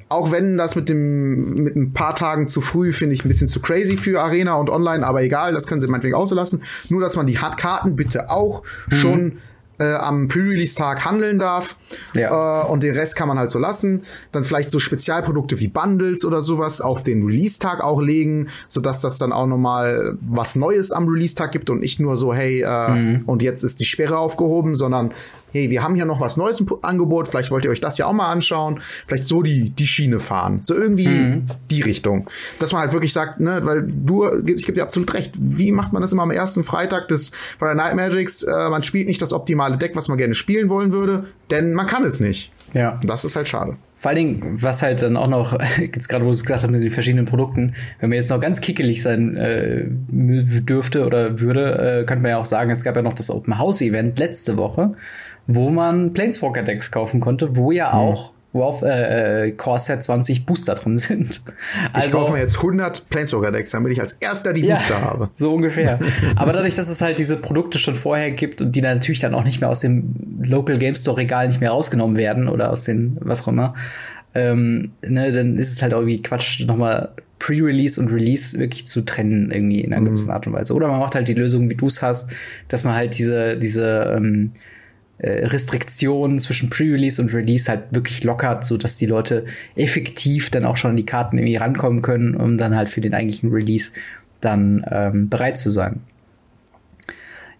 Auch wenn das mit dem mit ein paar Tagen zu früh finde ich ein bisschen zu crazy für Arena und Online, aber egal, das können sie meinetwegen auch so lassen. Nur dass man die Karten bitte auch mhm. schon äh, am Pre-Release-Tag handeln darf. Ja. Äh, und den Rest kann man halt so lassen. Dann vielleicht so Spezialprodukte wie Bundles oder sowas auf den Release-Tag auch legen, sodass das dann auch nochmal was Neues am Release-Tag gibt und nicht nur so, hey, äh, mhm. und jetzt ist die Sperre aufgehoben, sondern hey, wir haben hier noch was Neues im Angebot, vielleicht wollt ihr euch das ja auch mal anschauen, vielleicht so die, die Schiene fahren. So irgendwie mhm. die Richtung. Dass man halt wirklich sagt, ne, weil du, ich gebe dir absolut recht, wie macht man das immer am ersten Freitag des Friday Night Magics? Äh, man spielt nicht das optimale Deck, was man gerne spielen wollen würde, denn man kann es nicht. Ja. Und das ist halt schade. Vor allen Dingen, was halt dann auch noch, jetzt gerade wo du es gesagt hast mit den verschiedenen Produkten, wenn man jetzt noch ganz kickelig sein äh, dürfte oder würde, äh, könnte man ja auch sagen, es gab ja noch das Open House Event letzte Woche, wo man Planeswalker-Decks kaufen konnte, wo ja mhm. auch wo auf äh, äh, Core Set 20 Booster drin sind. Also, ich kaufe mir jetzt 100 Planeswalker-Decks, damit ich als erster die ja, Booster habe. So ungefähr. Aber dadurch, dass es halt diese Produkte schon vorher gibt und die dann natürlich dann auch nicht mehr aus dem Local Game Store Regal nicht mehr rausgenommen werden oder aus den, was auch immer, ähm, ne, dann ist es halt irgendwie Quatsch, nochmal Pre-Release und Release wirklich zu trennen, irgendwie in einer mhm. gewissen Art und Weise. Oder man macht halt die Lösung, wie du es hast, dass man halt diese, diese ähm, äh, Restriktionen zwischen Pre-Release und Release halt wirklich lockert, so dass die Leute effektiv dann auch schon an die Karten irgendwie rankommen können, um dann halt für den eigentlichen Release dann ähm, bereit zu sein.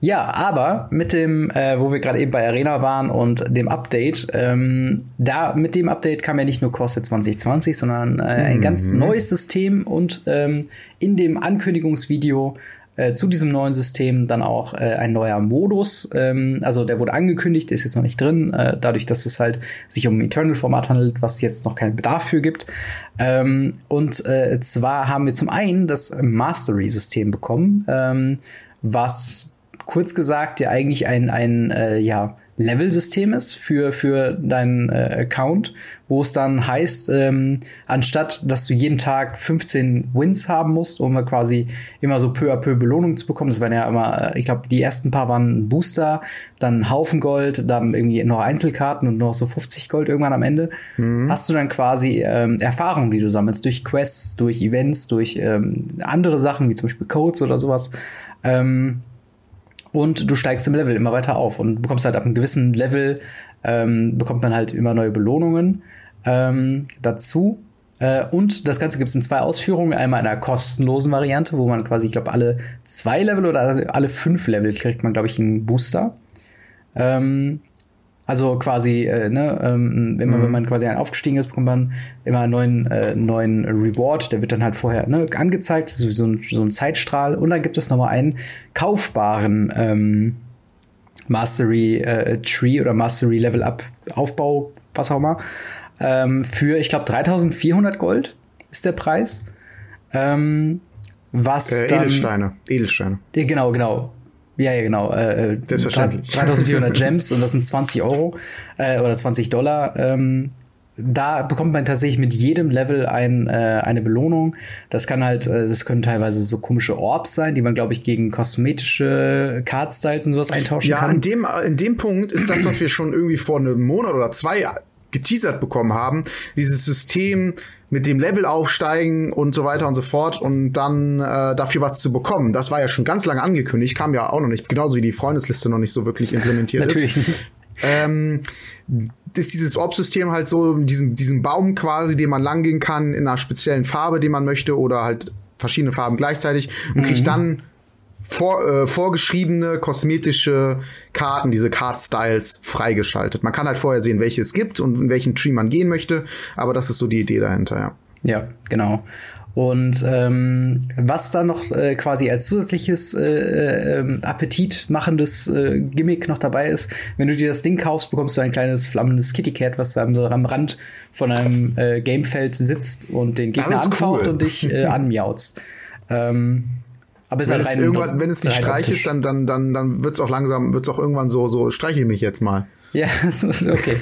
Ja, aber mit dem, äh, wo wir gerade eben bei Arena waren und dem Update, ähm, da mit dem Update kam ja nicht nur Corset 2020, sondern äh, ein mhm. ganz neues System und ähm, in dem Ankündigungsvideo äh, zu diesem neuen System dann auch äh, ein neuer Modus. Ähm, also der wurde angekündigt, ist jetzt noch nicht drin, äh, dadurch, dass es halt sich um ein Eternal-Format handelt, was jetzt noch keinen Bedarf für gibt. Ähm, und äh, zwar haben wir zum einen das Mastery-System bekommen, ähm, was kurz gesagt ja eigentlich ein, ein äh, ja, Level-System ist für, für deinen äh, Account, wo es dann heißt, ähm, anstatt dass du jeden Tag 15 Wins haben musst, um quasi immer so peu à peu Belohnung zu bekommen. Das waren ja immer, äh, ich glaube, die ersten paar waren Booster, dann Haufen Gold, dann irgendwie noch Einzelkarten und noch so 50 Gold irgendwann am Ende. Mhm. Hast du dann quasi ähm, Erfahrungen, die du sammelst durch Quests, durch Events, durch ähm, andere Sachen, wie zum Beispiel Codes oder sowas. Ähm, und du steigst im Level immer weiter auf und bekommst halt ab einem gewissen Level ähm, bekommt man halt immer neue Belohnungen ähm, dazu. Äh, und das Ganze gibt es in zwei Ausführungen. Einmal in einer kostenlosen Variante, wo man quasi, ich glaube, alle zwei Level oder alle fünf Level kriegt man, glaube ich, einen Booster. Ähm, Also quasi, äh, ne, ähm, wenn, man, mhm. wenn man quasi aufgestiegen ist, bekommt man immer einen neuen, äh, neuen Reward. Der wird dann halt vorher ne, angezeigt, so, so, ein, so ein Zeitstrahl. Und dann gibt es nochmal einen kaufbaren ähm, Mastery äh, Tree oder Mastery Level Up Aufbau, was auch immer. Ähm, für, ich glaube, 3400 Gold ist der Preis. Ähm, was äh, Edelsteine. Edelsteine. Genau, genau. Ja, ja, genau. Äh, äh Selbstverständlich. 3400 Gems und das sind 20 Euro äh, oder 20 Dollar. Ähm, da bekommt man tatsächlich mit jedem Level ein, äh, eine Belohnung. Das kann halt, äh, das können teilweise so komische Orbs sein, die man, glaube ich, gegen kosmetische Card-Styles und sowas eintauschen ja, kann. Ja, in dem, in dem Punkt ist das, was wir schon irgendwie vor einem Monat oder zwei geteasert bekommen haben. Dieses System, mit dem Level aufsteigen und so weiter und so fort und dann äh, dafür was zu bekommen. Das war ja schon ganz lange angekündigt, kam ja auch noch nicht, genauso wie die Freundesliste noch nicht so wirklich implementiert Natürlich. ist. Ähm, ist dieses Orb-System halt so, diesen, diesen Baum quasi, den man langgehen kann, in einer speziellen Farbe, den man möchte, oder halt verschiedene Farben gleichzeitig und kriegt mhm. dann vor, äh, vorgeschriebene kosmetische Karten, diese Card-Styles freigeschaltet. Man kann halt vorher sehen, welche es gibt und in welchen Tree man gehen möchte, aber das ist so die Idee dahinter, ja. Ja, genau. Und ähm, was da noch äh, quasi als zusätzliches äh, äh, appetitmachendes äh, Gimmick noch dabei ist, wenn du dir das Ding kaufst, bekommst du ein kleines flammendes Kitty Cat, was da so am Rand von einem äh, Gamefeld sitzt und den Gegner anfaucht cool. und dich äh, anmiauzt. ähm, aber es wenn, halt es irgendwann, wenn es nicht Streich ist, dann, dann, dann, dann wird es auch langsam, wird es auch irgendwann so, so streiche mich jetzt mal. Ja, okay.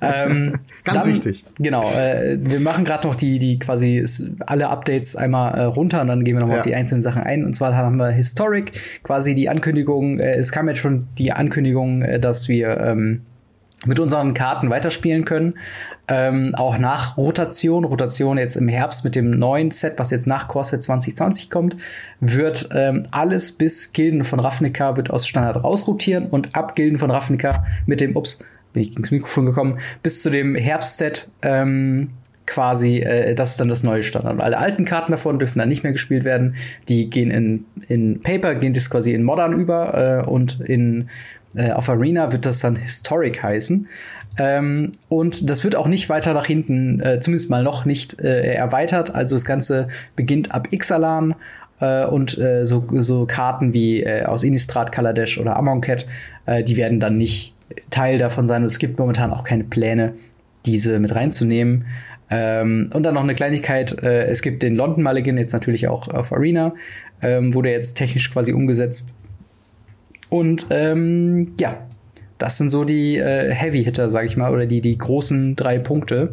ähm, Ganz dann, wichtig. Genau. Äh, wir machen gerade noch die, die quasi alle Updates einmal äh, runter und dann gehen wir nochmal ja. auf die einzelnen Sachen ein. Und zwar haben wir Historic, quasi die Ankündigung, äh, es kam jetzt schon die Ankündigung, äh, dass wir ähm, mit unseren Karten weiterspielen können. Ähm, auch nach Rotation, Rotation jetzt im Herbst mit dem neuen Set, was jetzt nach Corset 2020 kommt, wird ähm, alles bis Gilden von Ravnica wird aus Standard rausrotieren und ab Gilden von Ravnica mit dem, ups, bin ich gegen Mikrofon gekommen, bis zu dem Herbstset ähm, quasi, äh, das ist dann das neue Standard. Und alle alten Karten davon dürfen dann nicht mehr gespielt werden. Die gehen in, in Paper, gehen das quasi in Modern über äh, und in äh, auf Arena wird das dann Historic heißen. Ähm, und das wird auch nicht weiter nach hinten, äh, zumindest mal noch nicht äh, erweitert. Also das Ganze beginnt ab Ixalan äh, und äh, so, so Karten wie äh, aus Innistrad, Kaladesh oder Amonkhet, die werden dann nicht Teil davon sein. Und es gibt momentan auch keine Pläne, diese mit reinzunehmen. Ähm, und dann noch eine Kleinigkeit, es gibt den London Mulligan jetzt natürlich auch auf Arena, ähm, wurde jetzt technisch quasi umgesetzt und ähm, ja, das sind so die äh, Heavy-Hitter, sag ich mal, oder die, die großen drei Punkte,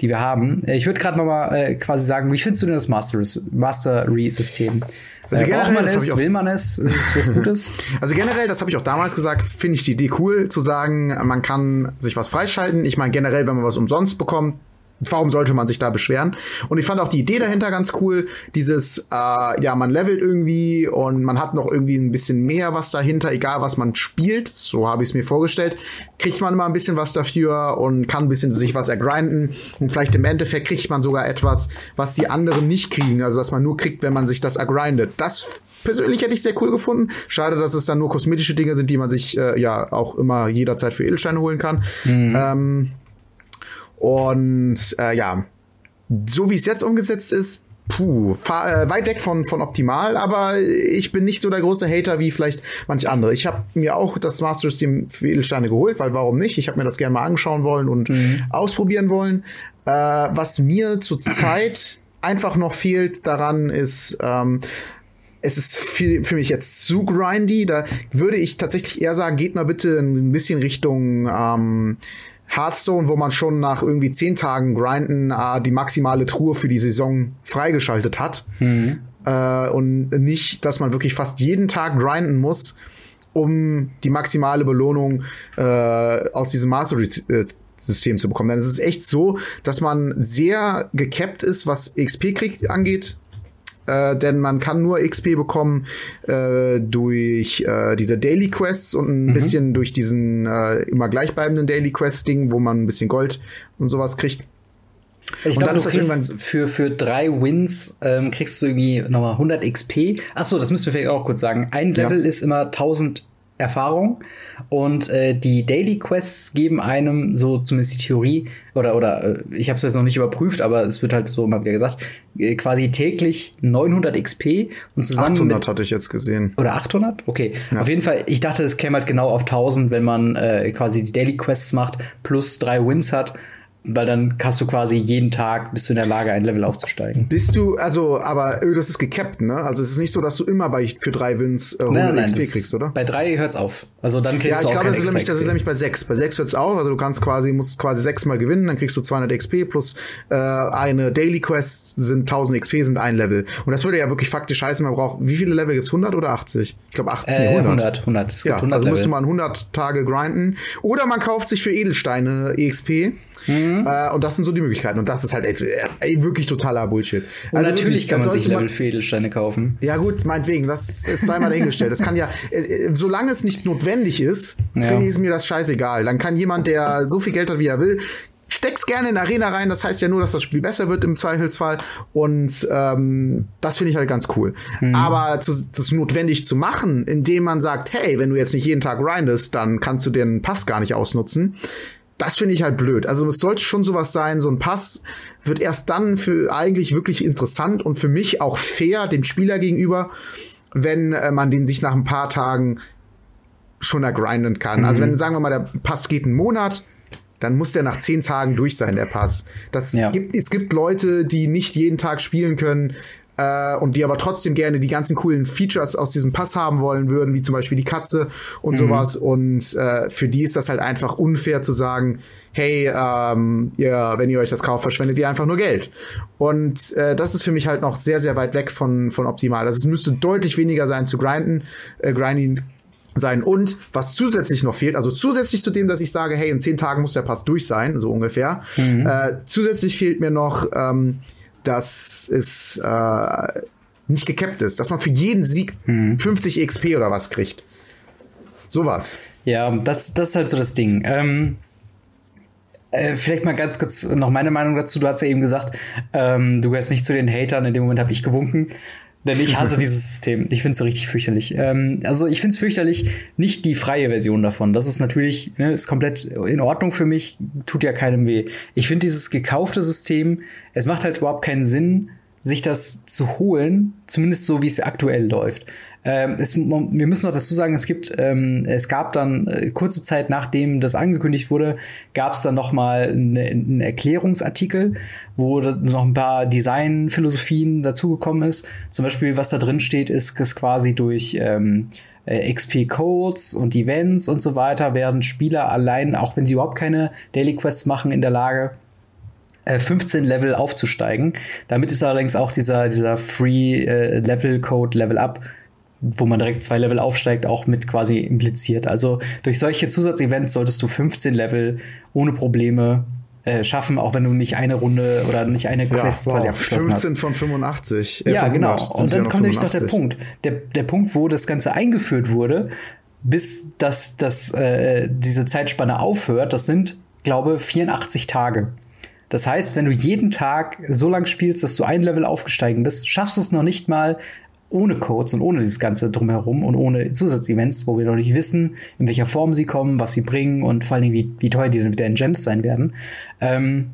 die wir haben. Äh, ich würde gerade noch mal äh, quasi sagen, wie findest du denn das Mastery-System? Also äh, Braucht man es? Will man es? Ist es was Gutes? Also generell, das habe ich auch damals gesagt, finde ich die Idee cool, zu sagen, man kann sich was freischalten. Ich meine, generell, wenn man was umsonst bekommt, Warum sollte man sich da beschweren? Und ich fand auch die Idee dahinter ganz cool. Dieses, äh, ja, man levelt irgendwie und man hat noch irgendwie ein bisschen mehr was dahinter, egal was man spielt. So habe ich es mir vorgestellt. Kriegt man immer ein bisschen was dafür und kann ein bisschen sich was ergrinden. Und vielleicht im Endeffekt kriegt man sogar etwas, was die anderen nicht kriegen. Also, was man nur kriegt, wenn man sich das ergrindet. Das persönlich hätte ich sehr cool gefunden. Schade, dass es dann nur kosmetische Dinge sind, die man sich äh, ja auch immer jederzeit für Edelsteine holen kann. Mhm. Ähm, und äh, ja, so wie es jetzt umgesetzt ist, puh, äh, weit weg von, von optimal, aber ich bin nicht so der große Hater wie vielleicht manch andere. Ich habe mir auch das Master System für Edelsteine geholt, weil warum nicht? Ich habe mir das gerne mal anschauen wollen und mhm. ausprobieren wollen. Äh, was mir zurzeit einfach noch fehlt daran ist, ähm, es ist für, für mich jetzt zu grindy. Da würde ich tatsächlich eher sagen, geht mal bitte ein bisschen Richtung ähm, Hearthstone, wo man schon nach irgendwie zehn Tagen Grinden äh, die maximale Truhe für die Saison freigeschaltet hat. Mhm. Äh, und nicht, dass man wirklich fast jeden Tag grinden muss, um die maximale Belohnung äh, aus diesem Mastery-System zu bekommen. Denn es ist echt so, dass man sehr gecapped ist, was XP-Krieg angeht äh, denn man kann nur XP bekommen äh, durch äh, diese Daily Quests und ein mhm. bisschen durch diesen äh, immer gleichbleibenden Daily Quest Ding, wo man ein bisschen Gold und sowas kriegt. Ich glaube, du kriegst für, für drei Wins ähm, kriegst du irgendwie nochmal 100 XP. Achso, das müssen wir vielleicht auch kurz sagen. Ein Level ja. ist immer 1000 Erfahrung und äh, die Daily Quests geben einem so zumindest die Theorie oder oder äh, ich habe es jetzt noch nicht überprüft, aber es wird halt so immer wieder gesagt, äh, quasi täglich 900 XP und zusammen 800 mit, hatte ich jetzt gesehen. oder 800? Okay. Auf jeden Fall, ich dachte, es käme halt genau auf 1000, wenn man äh, quasi die Daily Quests macht plus drei Wins hat weil dann hast du quasi jeden Tag bist du in der Lage, ein Level aufzusteigen. Bist du, also, aber äh, das ist gecapped, ne? Also es ist nicht so, dass du immer bei für drei Wins äh, 100 Nein, nein, XP kriegst, oder? Bei drei hört's auf. Also dann kriegst Ja, du ich auch glaube, kein das ist, nämlich, das ist XP. nämlich bei sechs. Bei sechs hört's auf. Also du kannst quasi, musst quasi sechsmal gewinnen, dann kriegst du 200 XP plus äh, eine Daily Quest sind 1000 XP, sind ein Level. Und das würde ja wirklich faktisch heißen, man braucht, wie viele Level gibt's? 100 oder 80? Ich glaube 8, Äh, 100, 100. Es gibt Ja, 100 also Level. müsste man 100 Tage grinden. Oder man kauft sich für Edelsteine EXP. Mhm. Äh, und das sind so die Möglichkeiten. Und das ist halt ey, ey, wirklich totaler Bullshit. Und natürlich wirklich, kann man sich sollte Level für Edelsteine kaufen. ja gut, meinetwegen, das ist sei mal dahingestellt. Das kann ja, äh, äh, solange es nicht notwendig ist, Ja. finde ich ist mir das scheißegal. Dann kann jemand, der so viel Geld hat, wie er will, steck's gerne in Arena rein. Das heißt ja nur, dass das Spiel besser wird im Zweifelsfall. Und ähm, das finde ich halt ganz cool. Aber zu, das notwendig zu machen, indem man sagt, hey, wenn du jetzt nicht jeden Tag grindest, dann kannst du den Pass gar nicht ausnutzen. Das finde ich halt blöd. Also es sollte schon sowas sein, so ein Pass wird erst dann für eigentlich wirklich interessant und für mich auch fair dem Spieler gegenüber, wenn äh, man den sich nach ein paar Tagen schon ergrinden kann. Also wenn, sagen wir mal, der Pass geht einen Monat, dann muss der nach zehn Tagen durch sein, der Pass. Das Ja. gibt, es gibt Leute, die nicht jeden Tag spielen können äh, und die aber trotzdem gerne die ganzen coolen Features aus diesem Pass haben wollen würden, wie zum Beispiel die Katze und sowas. Und äh, für die ist das halt einfach unfair zu sagen, hey, ähm, ihr, wenn ihr euch das kauft, verschwendet ihr einfach nur Geld. Und äh, das ist für mich halt noch sehr, sehr weit weg von, von optimal. Also es müsste deutlich weniger sein zu grinden, äh, grinding sein. Und was zusätzlich noch fehlt, also zusätzlich zu dem, dass ich sage, hey, in zehn Tagen muss der Pass durch sein, so ungefähr, äh, zusätzlich fehlt mir noch, ähm, dass es äh, nicht gekappt ist, dass man für jeden Sieg 50 XP oder was kriegt. Sowas. Ja, das, das ist halt so das Ding. Ähm, äh, vielleicht mal ganz kurz noch meine Meinung dazu. Du hast ja eben gesagt, ähm, du gehörst nicht zu den Hatern. In dem Moment habe ich gewunken. Denn ich hasse dieses System. Ich finde es so richtig fürchterlich. Ähm, also ich finde es fürchterlich, nicht die freie Version davon. Das ist natürlich, ne, ist komplett in Ordnung für mich, tut ja keinem weh. Ich finde dieses gekaufte System, es macht halt überhaupt keinen Sinn, sich das zu holen, zumindest so wie es aktuell läuft. Ähm, es, wir müssen noch dazu sagen, es gibt, ähm, es gab dann äh, kurze Zeit nachdem das angekündigt wurde, gab es dann noch mal eine- einen Erklärungsartikel, wo noch ein paar Designphilosophien dazugekommen ist. Zum Beispiel, was da drin steht, ist, ist quasi durch ähm, äh, XP-Codes und Events und so weiter werden Spieler allein, auch wenn sie überhaupt keine Daily Quests machen, in der Lage, äh, 15 Level aufzusteigen. Damit ist allerdings auch dieser, dieser Free äh, Level Code Level Up, wo man direkt zwei Level aufsteigt, auch mit quasi impliziert. Also durch solche Zusatzevents solltest du 15 Level ohne Probleme äh, schaffen, auch wenn du nicht eine Runde oder nicht eine Quest wow, quasi abgeschlossen 15 hast. von 85. äh, Ja, von genau. 100 sind Und ja dann kommt nämlich noch der 85. Punkt. Der, der Punkt, wo das Ganze eingeführt wurde, bis das, das, äh, diese Zeitspanne aufhört, das sind, glaube 84 Tage. Das heißt, wenn du jeden Tag so lang spielst, dass du ein Level aufgestiegen bist, schaffst du es noch nicht mal ohne Codes und ohne dieses Ganze drumherum und ohne Zusatzevents, wo wir noch nicht wissen, in welcher Form sie kommen, was sie bringen und vor allen Dingen, wie, wie teuer die dann wieder in Gems sein werden. Ähm,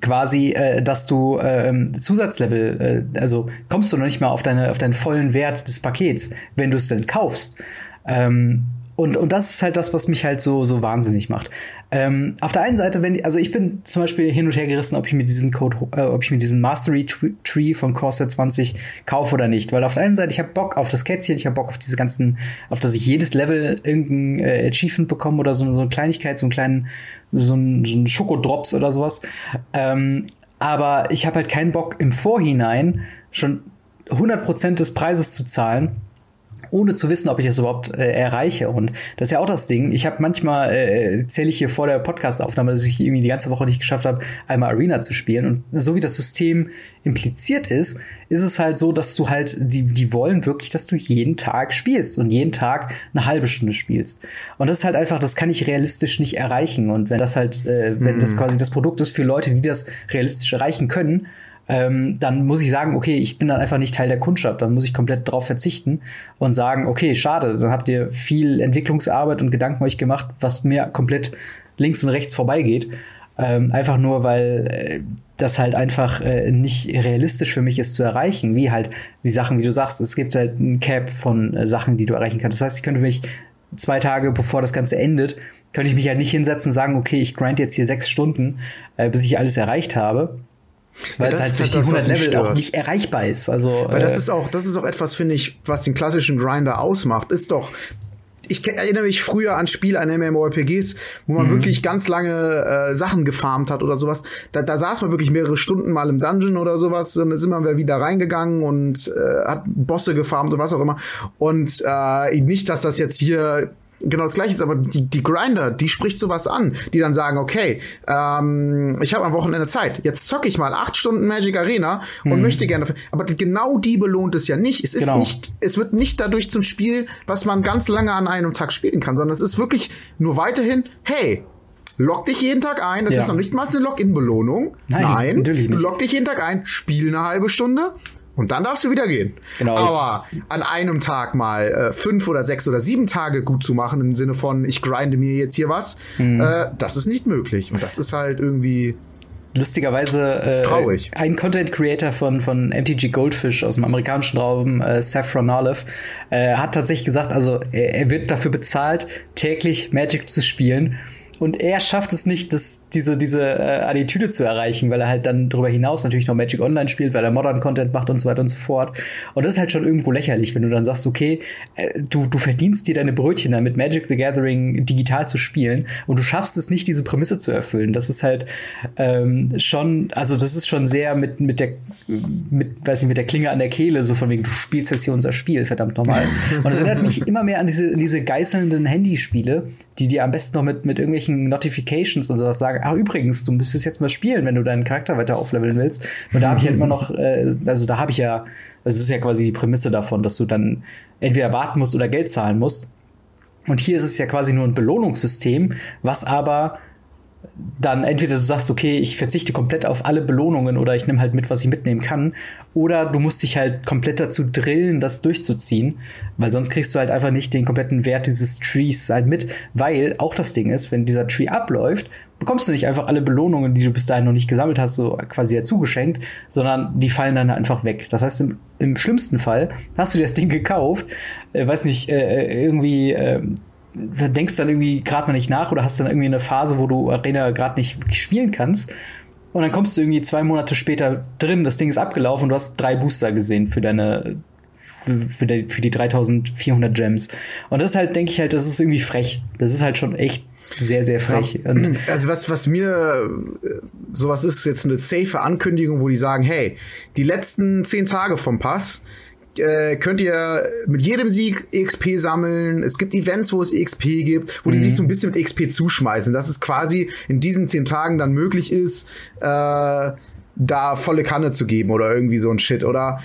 quasi, äh, dass du ähm, Zusatzlevel, äh, also kommst du noch nicht mal auf deine auf deinen vollen Wert des Pakets, wenn du es denn kaufst. Ähm, und, und das ist halt das, was mich halt so, so wahnsinnig macht. Ähm, auf der einen Seite, wenn, also ich bin zum Beispiel hin und her gerissen, ob ich mir diesen Code, äh, ob ich mir diesen Mastery Tr- Tree von Corsair 20 kaufe oder nicht. Weil auf der einen Seite, ich habe Bock auf das Kätzchen, ich habe Bock auf diese ganzen, auf dass ich jedes Level irgendein äh, Achievement bekomme oder so, so eine Kleinigkeit, so einen kleinen, so ein, so ein Schokodrops oder sowas. Ähm, aber ich habe halt keinen Bock im Vorhinein schon 100% des Preises zu zahlen ohne zu wissen, ob ich das überhaupt äh, erreiche. Und das ist ja auch das Ding. Ich habe manchmal, äh, zähle ich hier vor der Podcast-Aufnahme, dass ich irgendwie die ganze Woche nicht geschafft habe, einmal Arena zu spielen. Und so wie das System impliziert ist, ist es halt so, dass du halt, die, die wollen wirklich, dass du jeden Tag spielst und jeden Tag eine halbe Stunde spielst. Und das ist halt einfach, das kann ich realistisch nicht erreichen. Und wenn das halt, äh, wenn das quasi das Produkt ist für Leute, die das realistisch erreichen können, ähm, dann muss ich sagen, okay, ich bin dann einfach nicht Teil der Kundschaft, dann muss ich komplett darauf verzichten und sagen, okay, schade, dann habt ihr viel Entwicklungsarbeit und Gedanken euch gemacht, was mir komplett links und rechts vorbeigeht. Ähm, einfach nur, weil äh, das halt einfach äh, nicht realistisch für mich ist zu erreichen, wie halt die Sachen, wie du sagst, es gibt halt ein Cap von äh, Sachen, die du erreichen kannst. Das heißt, ich könnte mich zwei Tage bevor das Ganze endet, könnte ich mich halt nicht hinsetzen und sagen, okay, ich grind jetzt hier sechs Stunden, äh, bis ich alles erreicht habe. Weil ja, es halt durch die 100 Level stört. auch nicht erreichbar ist. Also, Weil das äh, ist auch, das ist auch etwas, finde ich, was den klassischen Grinder ausmacht. Ist doch, ich erinnere mich früher an Spiele, an MMORPGs, wo man mhm. wirklich ganz lange äh, Sachen gefarmt hat oder sowas. Da, da saß man wirklich mehrere Stunden mal im Dungeon oder sowas, und dann ist man wieder reingegangen und äh, hat Bosse gefarmt und was auch immer. Und äh, nicht, dass das jetzt hier genau das gleiche ist, aber die, die Grinder, die spricht sowas an, die dann sagen, okay, ähm, ich habe am Wochenende Zeit, jetzt zocke ich mal acht Stunden Magic Arena und hm. möchte gerne, aber genau die belohnt es ja nicht. Es ist genau. nicht, es wird nicht dadurch zum Spiel, was man ganz lange an einem Tag spielen kann, sondern es ist wirklich nur weiterhin, hey, Log dich jeden Tag ein. Das ja. ist noch nicht mal eine Login-Belohnung. Nein, Nein, natürlich nicht. Log dich jeden Tag ein, spiel eine halbe Stunde und dann darfst du wieder gehen. Genau, Aber an einem Tag mal äh, fünf oder sechs oder sieben Tage gut zu machen, im Sinne von, ich grinde mir jetzt hier was, mhm. äh, das ist nicht möglich. Und das ist halt irgendwie. Lustigerweise äh, Traurig. ein Content Creator von, von MTG Goldfish aus dem amerikanischen Raum, äh, Saffron Olive, äh, hat tatsächlich gesagt, also er, er wird dafür bezahlt, täglich Magic zu spielen und er schafft es nicht, das, diese, diese äh, Attitüde zu erreichen, weil er halt dann darüber hinaus natürlich noch Magic Online spielt, weil er Modern Content macht und so weiter und so fort. Und das ist halt schon irgendwo lächerlich, wenn du dann sagst, okay, äh, du, du verdienst dir deine Brötchen damit, Magic the Gathering digital zu spielen und du schaffst es nicht, diese Prämisse zu erfüllen. Das ist halt ähm, schon, also das ist schon sehr mit, mit der, mit, weiß nicht, mit der Klinge an der Kehle, so von wegen, du spielst jetzt hier unser Spiel, verdammt nochmal. Und es erinnert mich immer mehr an diese, diese geißelnden Handyspiele, die dir am besten noch mit, mit irgendwelchen irgendwelchen Notifications und sowas sagen, ah, übrigens, du müsstest jetzt mal spielen, wenn du deinen Charakter weiter aufleveln willst. Und da habe ich halt immer noch, äh, also da habe ich ja, das ist ja quasi die Prämisse davon, dass du dann entweder warten musst oder Geld zahlen musst. Und hier ist es ja quasi nur ein Belohnungssystem, was aber dann entweder du sagst, okay, ich verzichte komplett auf alle Belohnungen oder ich nehme halt mit, was ich mitnehmen kann, oder du musst dich halt komplett dazu drillen, das durchzuziehen, weil sonst kriegst du halt einfach nicht den kompletten Wert dieses Trees halt mit, weil auch das Ding ist, wenn dieser Tree abläuft, bekommst du nicht einfach alle Belohnungen, die du bis dahin noch nicht gesammelt hast, so quasi dazu geschenkt, sondern die fallen dann einfach weg. Das heißt, im, im schlimmsten Fall hast du dir das Ding gekauft, äh, weiß nicht, äh, äh irgendwie äh, denkst dann irgendwie gerade mal nicht nach oder hast dann irgendwie eine Phase, wo du Arena gerade nicht wirklich spielen kannst. Und dann kommst du irgendwie zwei Monate später drin, das Ding ist abgelaufen und du hast drei Booster gesehen für deine, für, die, für die 3400 Gems. Und das ist halt, denke ich halt, das ist irgendwie frech. Das ist halt schon echt sehr, sehr frech. Ja. also was, was mir äh, sowas ist, jetzt eine safe Ankündigung, wo die sagen, hey, die letzten zehn Tage vom Pass, äh, könnt ihr mit jedem Sieg XP sammeln. Es gibt Events, wo es XP gibt, wo mhm. die sich so ein bisschen mit XP zuschmeißen. Dass es quasi in diesen zehn Tagen dann möglich ist, äh, da volle Kanne zu geben oder irgendwie so ein Shit. Oder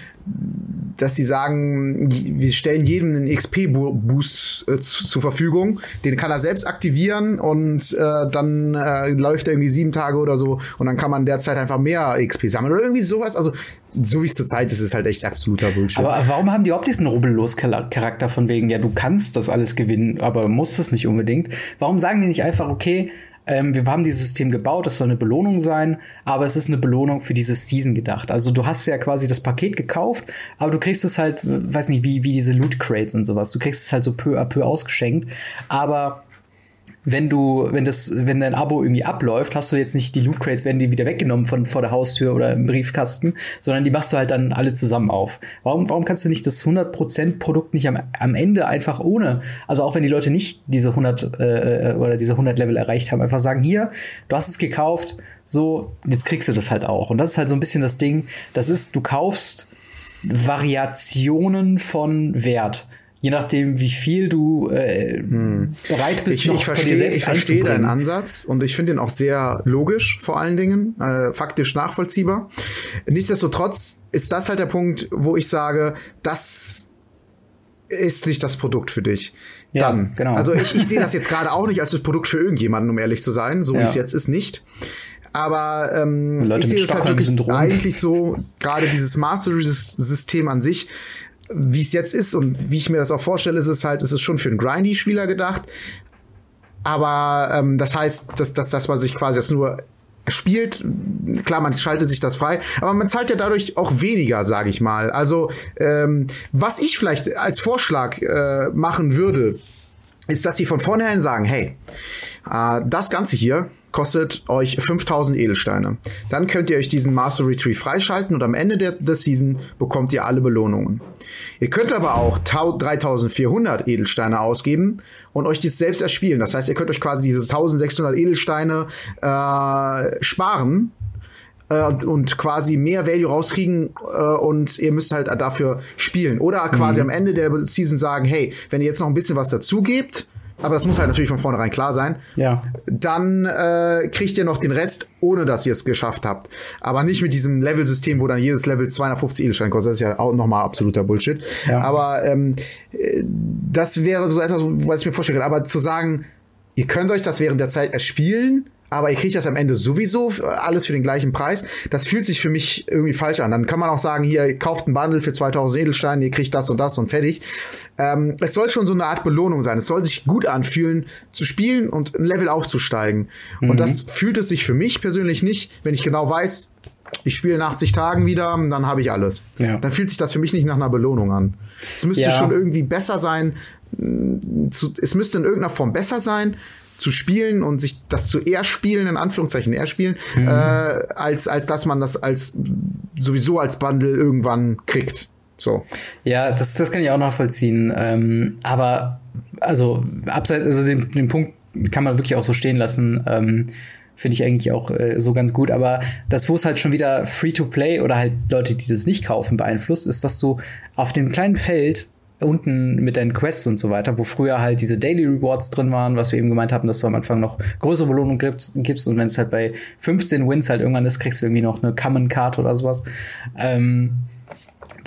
dass sie sagen, wir stellen jedem einen XP-Boost äh, zu, zur Verfügung. Den kann er selbst aktivieren und äh, dann äh, läuft er irgendwie sieben Tage oder so und dann kann man derzeit einfach mehr XP sammeln oder irgendwie sowas. Also so wie es zurzeit ist, ist halt echt absoluter Bullshit. Aber warum haben die überhaupt diesen Rubbellos-Charakter von wegen, ja, du kannst das alles gewinnen, aber musst es nicht unbedingt? Warum sagen die nicht einfach, okay, ähm, wir haben dieses System gebaut, das soll eine Belohnung sein, aber es ist eine Belohnung für diese Season gedacht. Also du hast ja quasi das Paket gekauft, aber du kriegst es halt, weiß nicht, wie, wie diese Loot Crates und sowas. Du kriegst es halt so peu à peu ausgeschenkt, aber wenn du, wenn das, wenn dein Abo irgendwie abläuft, hast du jetzt nicht die Loot Crates, werden die wieder weggenommen von vor der Haustür oder im Briefkasten, sondern die machst du halt dann alle zusammen auf. Warum, warum kannst du nicht das 100% Produkt nicht am, am Ende einfach ohne, also auch wenn die Leute nicht diese 100 äh, oder diese 100 Level erreicht haben, einfach sagen, hier, du hast es gekauft, so, jetzt kriegst du das halt auch. Und das ist halt so ein bisschen das Ding, das ist, du kaufst Variationen von Wert je nachdem, wie viel du äh, hm. bereit bist, ich, noch ich verstehe, dir selbst Ich verstehe deinen Ansatz und ich finde ihn auch sehr logisch, vor allen Dingen, äh, faktisch nachvollziehbar. Nichtsdestotrotz ist das halt der Punkt, wo ich sage, das ist nicht das Produkt für dich. Ja, Dann, genau. Also ich, ich sehe das jetzt gerade auch nicht als das Produkt für irgendjemanden, um ehrlich zu sein, so ja. wie es jetzt ist, nicht. Aber ähm, ich sehe es halt wirklich eigentlich so, gerade dieses Mastery-System an sich, wie es jetzt ist und wie ich mir das auch vorstelle, ist es halt, ist es schon für einen Grindy-Spieler gedacht. Aber ähm, das heißt, dass, dass, dass man sich quasi das nur spielt, klar, man schaltet sich das frei, aber man zahlt ja dadurch auch weniger, sage ich mal. Also ähm, was ich vielleicht als Vorschlag äh, machen würde, ist, dass sie von vornherein sagen, hey, äh, das Ganze hier kostet euch 5000 Edelsteine. Dann könnt ihr euch diesen Mastery Tree freischalten und am Ende der, der Season bekommt ihr alle Belohnungen. Ihr könnt aber auch 3400 Edelsteine ausgeben und euch dies selbst erspielen. Das heißt, ihr könnt euch quasi diese 1600 Edelsteine äh, sparen äh, und quasi mehr Value rauskriegen äh, und ihr müsst halt dafür spielen. Oder quasi mhm. am Ende der Season sagen, hey, wenn ihr jetzt noch ein bisschen was dazu gebt, aber das muss halt natürlich von vornherein klar sein. Ja. Dann äh, kriegt ihr noch den Rest, ohne dass ihr es geschafft habt. Aber nicht mit diesem Level-System, wo dann jedes Level 250 Edelsteine kostet. Das ist ja auch nochmal absoluter Bullshit. Ja. Aber ähm, äh, das wäre so etwas, was ich mir vorstellen kann. Aber zu sagen, ihr könnt euch das während der Zeit erspielen, aber ihr kriegt das am Ende sowieso alles für den gleichen Preis. Das fühlt sich für mich irgendwie falsch an. Dann kann man auch sagen, hier, ihr kauft ein Bundle für 2000 Edelsteine, ihr kriegt das und das und fertig. Ähm, es soll schon so eine Art Belohnung sein. Es soll sich gut anfühlen, zu spielen und ein Level aufzusteigen. Mhm. Und das fühlt es sich für mich persönlich nicht, wenn ich genau weiß, ich spiele in 80 Tagen wieder, dann habe ich alles. Ja. Dann fühlt sich das für mich nicht nach einer Belohnung an. Es müsste ja. schon irgendwie besser sein, es müsste in irgendeiner Form besser sein, zu spielen und sich das zu eher spielen, in Anführungszeichen eher spielen, mhm. äh, als, als dass man das als sowieso als Bundle irgendwann kriegt. So. Ja, das, das kann ich auch nachvollziehen. Ähm, aber also abseits, also den, den Punkt kann man wirklich auch so stehen lassen. Ähm, Finde ich eigentlich auch äh, so ganz gut. Aber das, wo es halt schon wieder Free-to-Play oder halt Leute, die das nicht kaufen, beeinflusst, ist, dass du auf dem kleinen Feld unten mit deinen Quests und so weiter, wo früher halt diese Daily Rewards drin waren, was wir eben gemeint haben, dass du am Anfang noch größere Belohnungen gibst und wenn es halt bei 15 Wins halt irgendwann ist, kriegst du irgendwie noch eine Common Card oder sowas. Ähm,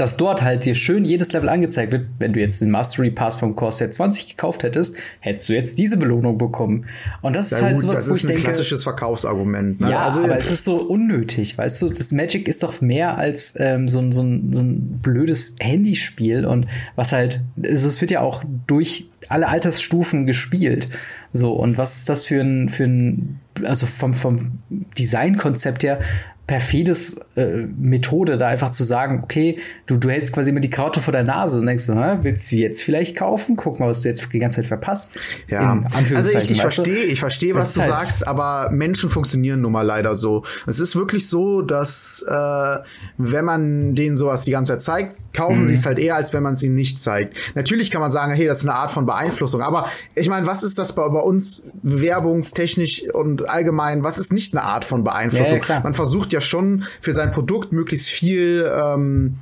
dass dort halt dir schön jedes Level angezeigt wird. Wenn du jetzt den Mastery Pass vom Corset 20 gekauft hättest, hättest du jetzt diese Belohnung bekommen. Und das ja, ist halt gut, sowas, das wo ist ich ein denke, klassisches Verkaufsargument. Ne? Ja, also, aber es ist so unnötig, weißt du? Das Magic ist doch mehr als ähm, so, ein, so, ein, so ein blödes Handyspiel und was halt, es wird ja auch durch alle Altersstufen gespielt. So, und was ist das für ein, für ein, also vom, vom Designkonzept her, perfides äh, Methode, da einfach zu sagen, okay, du, du hältst quasi immer die Kraute vor der Nase und denkst du, willst du jetzt vielleicht kaufen? Guck mal, was du jetzt die ganze Zeit verpasst. Ja, also ich, ich verstehe, ich verstehe, was du halt sagst, aber Menschen funktionieren nun mal leider so. Es ist wirklich so, dass äh, wenn man denen sowas die ganze Zeit zeigt, kaufen mhm. sie es halt eher, als wenn man es ihnen nicht zeigt. Natürlich kann man sagen, hey, das ist eine Art von Beeinflussung, aber ich meine, was ist das bei, bei uns werbungstechnisch und allgemein, was ist nicht eine Art von Beeinflussung? Ja, ja, man versucht ja schon für sein Produkt möglichst viel ähm,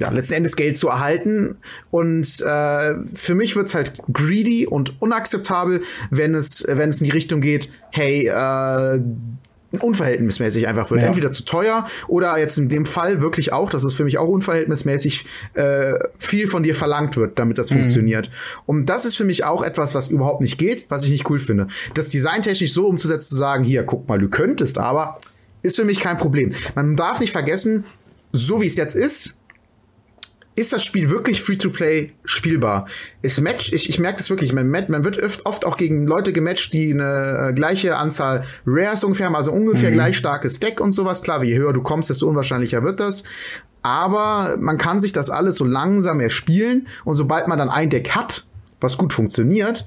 ja, letzten Endes Geld zu erhalten. Und äh, für mich wird's halt greedy und unakzeptabel, wenn es, wenn es in die Richtung geht, hey, äh, unverhältnismäßig einfach wird. Ja. Entweder zu teuer oder jetzt in dem Fall wirklich auch, das ist für mich auch unverhältnismäßig äh, viel von dir verlangt wird, damit das mhm. funktioniert. Und das ist für mich auch etwas, was überhaupt nicht geht, was ich nicht cool finde. Das designtechnisch so umzusetzen, zu sagen, hier, guck mal, du könntest, aber ist für mich kein Problem. Man darf nicht vergessen, so wie es jetzt ist, ist das Spiel wirklich Free-to-Play spielbar? Ist Match, ich, ich merke das wirklich, man, man wird oft, oft auch gegen Leute gematcht, die eine äh, gleiche Anzahl Rares ungefähr haben, also ungefähr mhm. gleich starkes Deck und sowas. Klar, je höher du kommst, desto unwahrscheinlicher wird das. Aber man kann sich das alles so langsam erspielen und sobald man dann ein Deck hat, was gut funktioniert,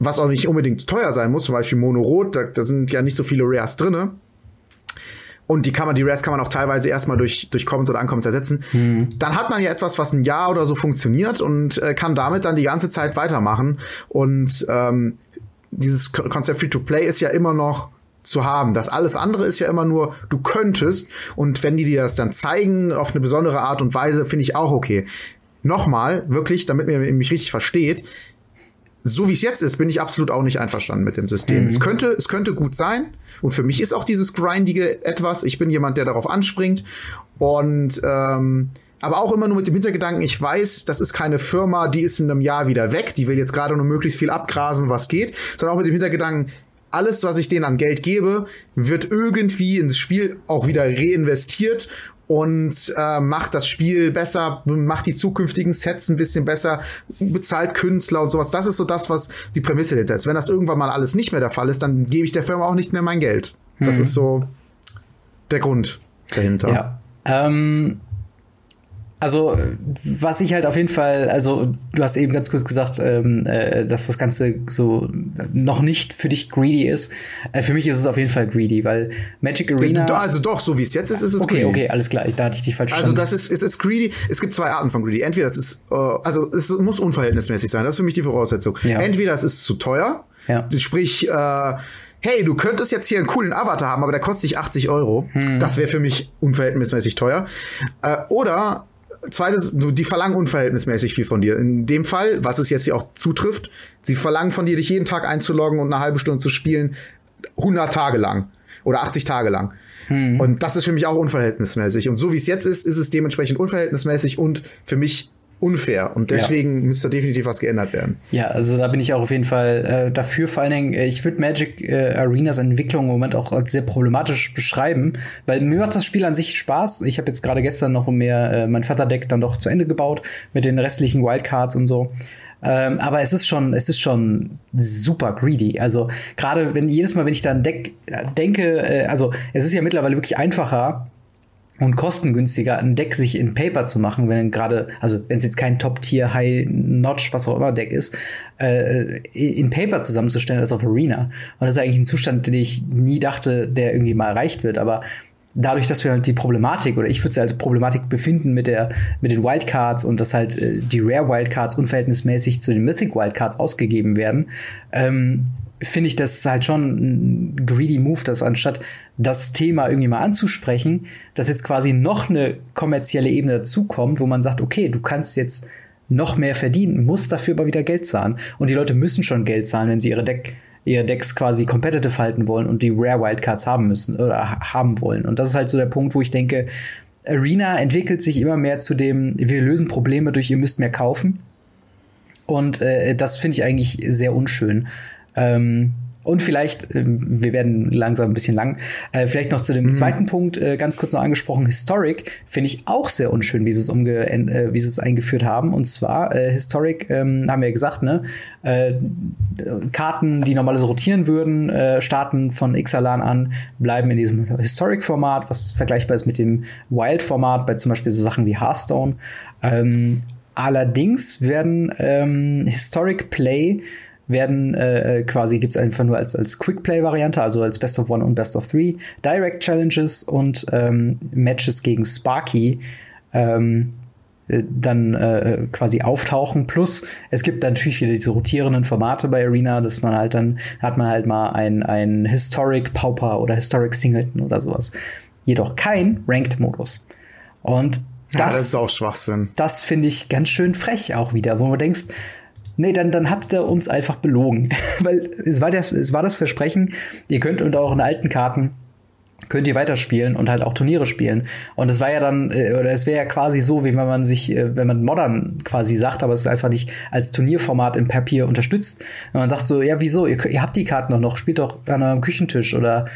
was auch nicht unbedingt teuer sein muss, zum Beispiel Mono Rot, da, da sind ja nicht so viele Rares drinne, und die kann man, die Rares kann man auch teilweise erstmal durch, durch Commons oder Uncommons ersetzen, mhm. dann hat man ja etwas, was ein Jahr oder so funktioniert und äh, kann damit dann die ganze Zeit weitermachen. Und ähm, dieses Konzept Free-to-Play ist ja immer noch zu haben. Das alles andere ist ja immer nur, du könntest. Und wenn die dir das dann zeigen auf eine besondere Art und Weise, finde ich auch okay. Nochmal, wirklich, damit ihr mich richtig versteht, so wie es jetzt ist, bin ich absolut auch nicht einverstanden mit dem System. Mhm. Es könnte, es könnte gut sein. Und für mich ist auch dieses Grindige etwas. Ich bin jemand, der darauf anspringt. Und ähm, aber auch immer nur mit dem Hintergedanken, ich weiß, das ist keine Firma, die ist in einem Jahr wieder weg, die will jetzt gerade nur möglichst viel abgrasen, was geht, sondern auch mit dem Hintergedanken, alles, was ich denen an Geld gebe, wird irgendwie ins Spiel auch wieder reinvestiert und äh, macht das Spiel besser, macht die zukünftigen Sets ein bisschen besser, bezahlt Künstler und sowas. Das ist so das, was die Prämisse dahinter ist. Wenn das irgendwann mal alles nicht mehr der Fall ist, dann gebe ich der Firma auch nicht mehr mein Geld. Das mhm. ist so der Grund dahinter. Ja. Ähm, also, was ich halt auf jeden Fall, also du hast eben ganz kurz gesagt, ähm, äh, dass das Ganze so noch nicht für dich greedy ist. Äh, für mich ist es auf jeden Fall greedy, weil Magic Arena. Also doch, so wie es jetzt ist, ist es okay, greedy. Okay, okay, alles klar. Da hatte ich dich falsch verstanden. Also das ist, es ist greedy. Es gibt zwei Arten von greedy. Entweder es ist, äh, also es muss unverhältnismäßig sein. Das ist für mich die Voraussetzung. Ja. Entweder es ist zu teuer, ja. sprich, äh, hey, du könntest jetzt hier einen coolen Avatar haben, aber der kostet dich 80 Euro. Hm. Das wäre für mich unverhältnismäßig teuer. Äh, oder Zweites, die verlangen unverhältnismäßig viel von dir. In dem Fall, was es jetzt hier auch zutrifft, sie verlangen von dir, dich jeden Tag einzuloggen und eine halbe Stunde zu spielen, 100 Tage lang oder 80 Tage lang. Hm. Und das ist für mich auch unverhältnismäßig. Und so wie es jetzt ist, ist es dementsprechend unverhältnismäßig und für mich unfair und deswegen ja. müsste definitiv was geändert werden. Ja, also da bin ich auch auf jeden Fall äh, dafür. Vor allen Dingen, äh, ich würde Magic äh, Arenas Entwicklung im Moment auch als sehr problematisch beschreiben, weil mir macht das Spiel an sich Spaß. Ich habe jetzt gerade gestern noch mehr äh, mein Vaterdeck dann doch zu Ende gebaut mit den restlichen Wildcards und so. Ähm, aber es ist schon, es ist schon super greedy. Also gerade wenn jedes Mal, wenn ich da ein Deck äh, denke, äh, also es ist ja mittlerweile wirklich einfacher, und kostengünstiger, ein Deck sich in Paper zu machen, wenn gerade, also wenn es jetzt kein Top-Tier, High-Notch, was auch immer Deck ist, äh, in Paper zusammenzustellen als auf Arena. Und das ist eigentlich ein Zustand, den ich nie dachte, der irgendwie mal erreicht wird. Aber dadurch, dass wir halt die Problematik, oder ich würde es als Problematik befinden mit der, mit den Wildcards und dass halt äh, die Rare Wildcards unverhältnismäßig zu den Mythic Wildcards ausgegeben werden, ähm, finde ich das halt schon ein greedy Move, dass anstatt das Thema irgendwie mal anzusprechen, dass jetzt quasi noch eine kommerzielle Ebene dazukommt, wo man sagt, okay, du kannst jetzt noch mehr verdienen, musst dafür aber wieder Geld zahlen. Und die Leute müssen schon Geld zahlen, wenn sie ihre Deck, ihre Decks quasi competitive halten wollen und die Rare Wildcards haben müssen oder haben wollen. Und das ist halt so der Punkt, wo ich denke, Arena entwickelt sich immer mehr zu dem, wir lösen Probleme durch, ihr müsst mehr kaufen. Und äh, das finde ich eigentlich sehr unschön. Ähm, und vielleicht, äh, wir werden langsam ein bisschen lang, äh, vielleicht noch zu dem mhm. zweiten Punkt äh, ganz kurz noch angesprochen. Historic finde ich auch sehr unschön, wie sie es umge wie sie es eingeführt haben. Und zwar äh, Historic ähm, haben wir ja gesagt, ne, äh, Karten, die normalerweise rotieren würden, äh, starten von Ixalan an, bleiben in diesem Historic-Format, was vergleichbar ist mit dem Wild-Format, bei zum Beispiel so Sachen wie Hearthstone. Ähm, allerdings werden ähm, Historic Play werden äh, quasi, gibt es einfach nur als, als Quick-Play-Variante, also als Best of One und Best of Three, Direct Challenges und ähm, Matches gegen Sparky ähm, äh, dann äh, quasi auftauchen. Plus es gibt natürlich wieder diese rotierenden Formate bei Arena, dass man halt dann hat man halt mal ein, ein Historic Pauper oder Historic Singleton oder sowas. Jedoch kein Ranked-Modus. Und das, ja, das ist auch Schwachsinn. Das finde ich ganz schön frech auch wieder, wo man denkst, Nee, dann, dann habt ihr uns einfach belogen. Weil es war, der, es war das Versprechen, ihr könnt unter euren alten Karten könnt ihr weiterspielen und halt auch Turniere spielen. Und es war ja dann, äh, oder es wäre ja quasi so, wie wenn man sich, äh, wenn man Modern quasi sagt, aber es ist einfach nicht als Turnierformat im Papier unterstützt. Wenn man sagt so, ja, wieso, ihr, ihr habt die Karten doch noch, spielt doch an eurem Küchentisch oder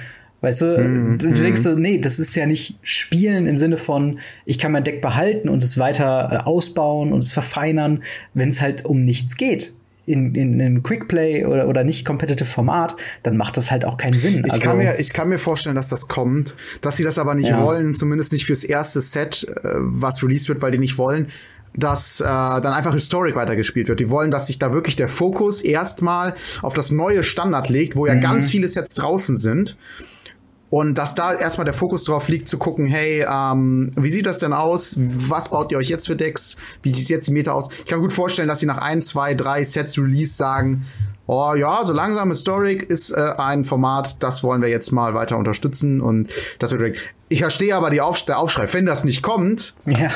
Weißt du, mm, du denkst so, nee, das ist ja nicht Spielen im Sinne von, ich kann mein Deck behalten und es weiter äh, ausbauen und es verfeinern, wenn es halt um nichts geht. In, in, in Quickplay oder, oder nicht competitive Format, dann macht das halt auch keinen Sinn. Ich, also, kann mir, ich kann mir vorstellen, dass das kommt, dass sie das aber nicht ja. wollen, zumindest nicht fürs erste Set, äh, was released wird, weil die nicht wollen, dass äh, dann einfach Historic weitergespielt wird. Die wollen, dass sich da wirklich der Fokus erstmal auf das neue Standard legt, wo ja mhm. ganz viele Sets draußen sind und dass da erstmal der Fokus drauf liegt, zu gucken, hey, ähm, wie sieht das denn aus? Was baut ihr euch jetzt für Decks? Wie sieht jetzt die Meta aus? Ich kann mir gut vorstellen, dass sie nach ein, zwei, drei Sets Release sagen, oh ja, so langsam Historic ist äh, ein Format, das wollen wir jetzt mal weiter unterstützen und das wird Ich verstehe aber die Auf der Aufschrei. Wenn das nicht kommt, ja.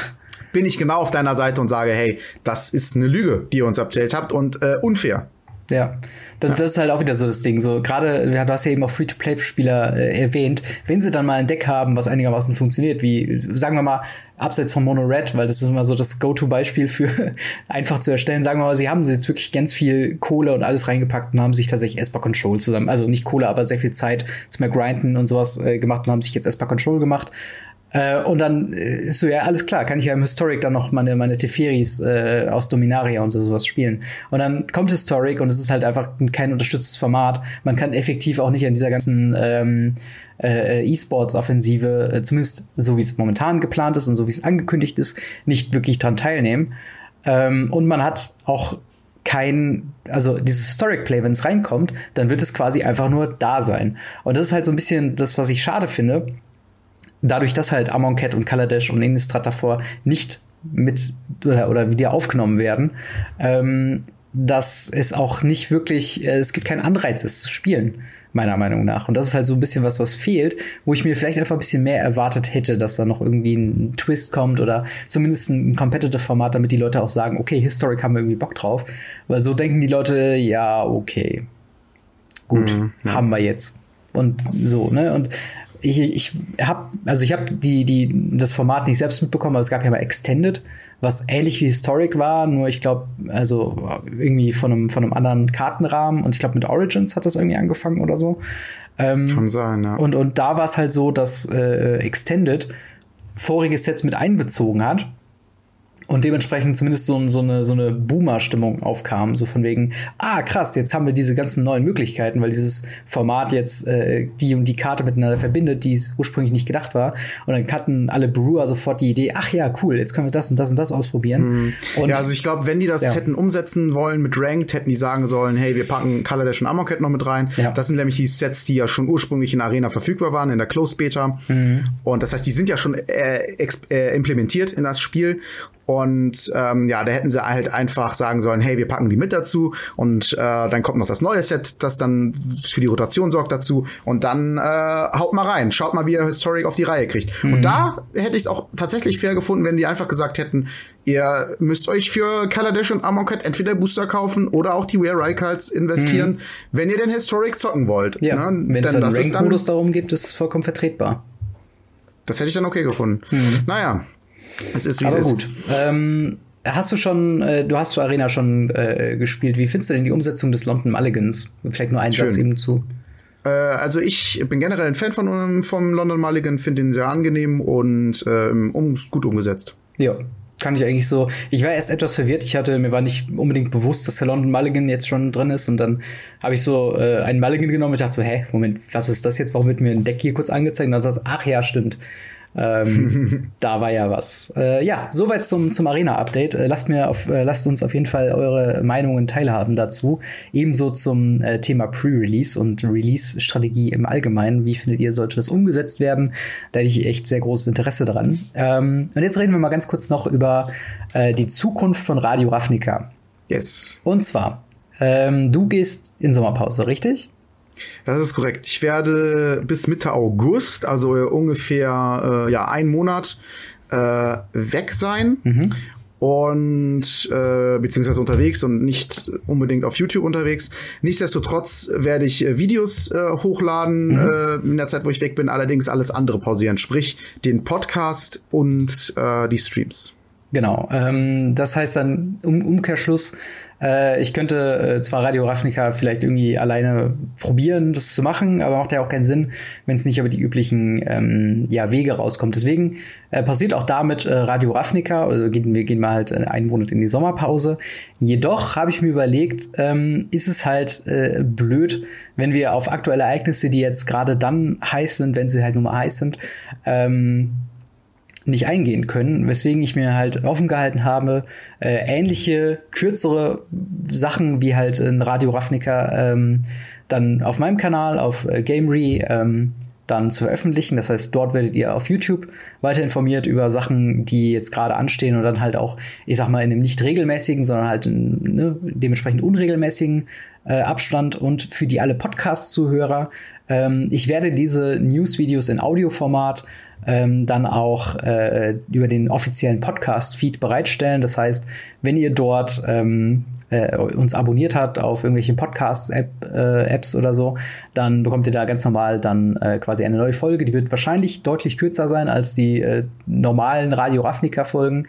bin ich genau auf deiner Seite und sage, hey, das ist eine Lüge, die ihr uns erzählt habt und äh, unfair. Ja. Das, ja. das ist halt auch wieder so das Ding. So gerade, du hast ja eben auch Free-to-Play-Spieler äh, erwähnt, wenn sie dann mal ein Deck haben, was einigermaßen funktioniert, wie sagen wir mal abseits von Mono Red, weil das ist immer so das Go-to-Beispiel für einfach zu erstellen. Sagen wir mal, sie haben jetzt wirklich ganz viel Kohle und alles reingepackt und haben sich tatsächlich Esper Control zusammen, also nicht Kohle, aber sehr viel Zeit zum Grinden und sowas äh, gemacht und haben sich jetzt Esper Control gemacht. Äh, und dann ist so, ja, alles klar, kann ich ja im Historic dann noch meine, meine Teferis äh, aus Dominaria und so, sowas spielen. Und dann kommt Historic und es ist halt einfach kein unterstütztes Format. Man kann effektiv auch nicht an dieser ganzen ähm, äh, E-Sports-Offensive, äh, zumindest so wie es momentan geplant ist und so wie es angekündigt ist, nicht wirklich dran teilnehmen. Ähm, und man hat auch kein, also dieses Historic Play, wenn es reinkommt, dann wird es quasi einfach nur da sein. Und das ist halt so ein bisschen das, was ich schade finde dadurch, dass halt Amonkhet und Kaladesh und Innistrad davor nicht mit oder, oder wieder aufgenommen werden, ähm, dass es auch nicht wirklich, äh, es gibt keinen Anreiz, es zu spielen, meiner Meinung nach. Und das ist halt so ein bisschen was, was fehlt, wo ich mir vielleicht einfach ein bisschen mehr erwartet hätte, dass da noch irgendwie ein Twist kommt oder zumindest ein Competitive-Format, damit die Leute auch sagen, okay, Historic haben wir irgendwie Bock drauf. Weil so denken die Leute, ja, okay, gut, mhm, ja. haben wir jetzt. Und so, ne? Und ich, ich habe also ich habe die die das Format nicht selbst mitbekommen, aber es gab ja mal Extended, was ähnlich wie Historic war, nur ich glaube also irgendwie von einem von einem anderen Kartenrahmen und ich glaube mit Origins hat das irgendwie angefangen oder so. Ähm, Kann sein, ja. Und und da war es halt so, dass äh, Extended vorige Sets mit einbezogen hat und dementsprechend zumindest so, so eine, so eine Boomer-Stimmung aufkam, so von wegen, ah krass, jetzt haben wir diese ganzen neuen Möglichkeiten, weil dieses Format jetzt äh, die und die Karte miteinander verbindet, die es ursprünglich nicht gedacht war. Und dann hatten alle Brewer sofort die Idee, ach ja, cool, jetzt können wir das und das und das ausprobieren. Mhm. Und, ja, also ich glaube, wenn die das ja. hätten umsetzen wollen mit Ranked, hätten die sagen sollen, hey, wir packen Kaladesh und Amonkhet noch mit rein. Ja. Das sind nämlich die Sets, die ja schon ursprünglich in Arena verfügbar waren, in der Closed Beta. Mhm. Und das heißt, die sind ja schon äh, äh, implementiert in das Spiel. Und ähm, ja, da hätten sie halt einfach sagen sollen, hey, wir packen die mit dazu und äh, dann kommt noch das neue Set, das dann für die Rotation sorgt dazu und dann äh, haut mal rein, schaut mal, wie ihr Historic auf die Reihe kriegt. Mhm. Und da hätte ich es auch tatsächlich fair gefunden, wenn die einfach gesagt hätten, ihr müsst euch für Kaladesh und Amonkhet entweder Booster kaufen oder auch die Wear Rykards investieren, mhm. wenn ihr den Historic zocken wollt. Ja, ne? wenn es einen Rank-Modus darum gibt, ist es vollkommen vertretbar. Das hätte ich dann okay gefunden. Mhm. Naja, es ist wie Aber es gut. Ist. Ähm, hast du schon, äh, du hast zur Arena schon äh, gespielt. Wie findest du denn die Umsetzung des London Mulligans? Vielleicht nur einen Schön. Satz eben zu. Äh, also ich bin generell ein Fan von vom London Mulligan, finde ihn sehr angenehm und äh, um, gut umgesetzt. Ja, kann ich eigentlich so. Ich war erst etwas verwirrt. Ich hatte, mir war nicht unbedingt bewusst, dass der London Mulligan jetzt schon drin ist. Und dann habe ich so äh, einen Mulligan genommen und dachte so, hä, Moment, was ist das jetzt? Warum wird mir ein Deck hier kurz angezeigt? Und dann dachte ich, ach ja, stimmt. Ähm, da war ja was. Äh, ja, soweit zum, zum Arena-Update. Äh, lasst, mir auf, äh, lasst uns auf jeden Fall eure Meinungen teilhaben dazu. Ebenso zum äh, Thema Pre-Release und Release-Strategie im Allgemeinen. Wie findet ihr, sollte das umgesetzt werden? Da hätte ich echt sehr großes Interesse dran. Ähm, und jetzt reden wir mal ganz kurz noch über äh, die Zukunft von Radio Ravnica. Yes. Und zwar, ähm, du gehst in Sommerpause, richtig? Das ist korrekt. Ich werde bis Mitte August, also ungefähr äh, ja ein Monat, äh, weg sein. Mhm. Und äh, beziehungsweise unterwegs und nicht unbedingt auf YouTube unterwegs. Nichtsdestotrotz werde ich äh, Videos äh, hochladen mhm. äh, in der Zeit, wo ich weg bin, allerdings alles andere pausieren, sprich den Podcast und äh, die Streams. Genau. Ähm, das heißt dann um Umkehrschluss, äh, ich könnte äh, zwar Radio Ravnica vielleicht irgendwie alleine probieren, das zu machen, aber macht ja auch keinen Sinn, wenn es nicht über die üblichen ähm, ja, Wege rauskommt. Deswegen äh, passiert auch damit äh, Radio Ravnica, also gehen, wir gehen mal halt äh, einen Monat in die Sommerpause. Jedoch habe ich mir überlegt, ähm, ist es halt äh, blöd, wenn wir auf aktuelle Ereignisse, die jetzt gerade dann heiß sind, wenn sie halt nur mal heiß sind, ähm, nicht eingehen können, weswegen ich mir halt offen gehalten habe, äh, ähnliche, kürzere Sachen wie halt in Radio Ravnica ähm, dann auf meinem Kanal, auf äh, Gamery, ähm, dann zu veröffentlichen. Das heißt, dort werdet ihr auf YouTube weiter informiert über Sachen, die jetzt gerade anstehen und dann halt auch, ich sag mal, in einem nicht regelmäßigen, sondern halt in, ne, dementsprechend unregelmäßigen äh, Abstand und für die alle Podcast-Zuhörer. Ähm, ich werde diese News-Videos in Audioformat ähm, dann auch äh, über den offiziellen Podcast-Feed bereitstellen. Das heißt, wenn ihr dort ähm, äh, uns abonniert habt auf irgendwelchen Podcasts-Apps äh, oder so, dann bekommt ihr da ganz normal dann äh, quasi eine neue Folge. Die wird wahrscheinlich deutlich kürzer sein als die äh, normalen Radio Ravnica-Folgen.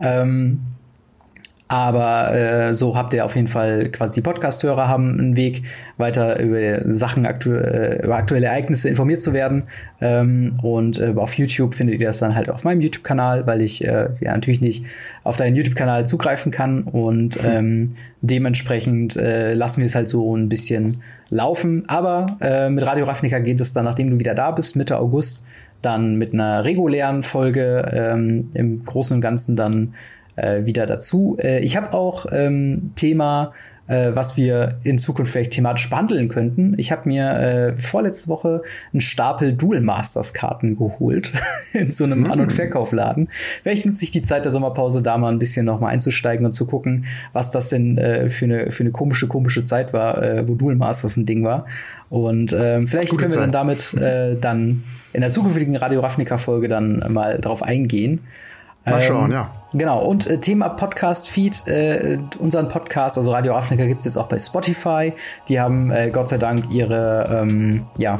Ähm, aber äh, so habt ihr auf jeden Fall quasi die Podcast-Hörer haben einen Weg, weiter über Sachen, aktu äh, über aktuelle Ereignisse informiert zu werden. Ähm, und äh, auf YouTube findet ihr das dann halt auf meinem YouTube-Kanal, weil ich äh, ja natürlich nicht auf deinen YouTube-Kanal zugreifen kann. Und ähm, dementsprechend äh, lassen wir es halt so ein bisschen laufen. Aber mit Radio Ravnica geht es dann, nachdem du wieder da bist, Mitte August, dann mit einer regulären Folge ähm, im Großen und Ganzen dann äh, wieder dazu. Äh, ich habe auch ähm, Thema, äh, was wir in Zukunft vielleicht thematisch behandeln könnten. Ich habe mir äh, vorletzte Woche einen Stapel Dual Masters Karten geholt in so einem mm. An- und Verkaufladen. Vielleicht nutze ich die Zeit der Sommerpause da mal ein bisschen noch mal einzusteigen und zu gucken, was das denn äh, für, eine, für eine komische, komische Zeit war, äh, wo Dual Masters ein Ding war. Und äh, vielleicht Gute können wir Zeit. dann damit äh, dann in der zukünftigen Radio Ravnica Folge dann mal drauf eingehen. Mal schauen, ähm, ja. Genau, und äh, Thema Podcast-Feed, äh, unseren Podcast, also Radio Afrika gibt es jetzt auch bei Spotify. Die haben äh, Gott sei Dank ihre, ähm, ja,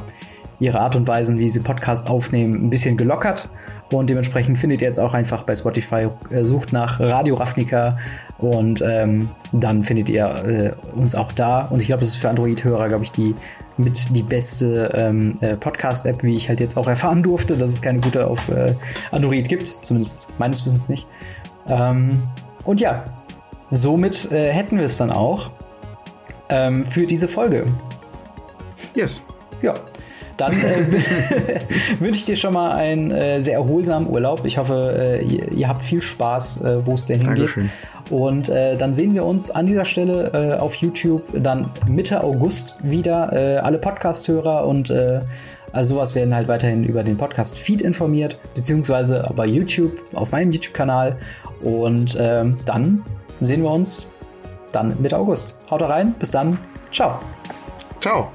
ihre Art und Weise, wie sie Podcast aufnehmen, ein bisschen gelockert. Und dementsprechend findet ihr jetzt auch einfach bei Spotify, äh, sucht nach Radio Ravnica und ähm, dann findet ihr äh, uns auch da. Und ich glaube, das ist für Android-Hörer, glaube ich, die mit die beste ähm, äh, Podcast-App, wie ich halt jetzt auch erfahren durfte, dass es keine gute auf äh, Android gibt, zumindest meines Wissens nicht. Ähm, und ja, somit äh, hätten wir es dann auch ähm, für diese Folge. Yes. Ja. Dann äh, wünsche ich dir schon mal einen äh, sehr erholsamen Urlaub. Ich hoffe, äh, ihr, ihr, habt viel Spaß, wo es denn hingeht. Dankeschön. Und äh, dann sehen wir uns an dieser Stelle äh, auf YouTube dann Mitte August wieder. Äh, alle Podcast-Hörer und also sowas werden halt weiterhin über den Podcast-Feed informiert, beziehungsweise bei YouTube, auf meinem YouTube-Kanal. Und ähm, dann sehen wir uns dann Mitte August. Haut rein, bis dann, ciao. Ciao.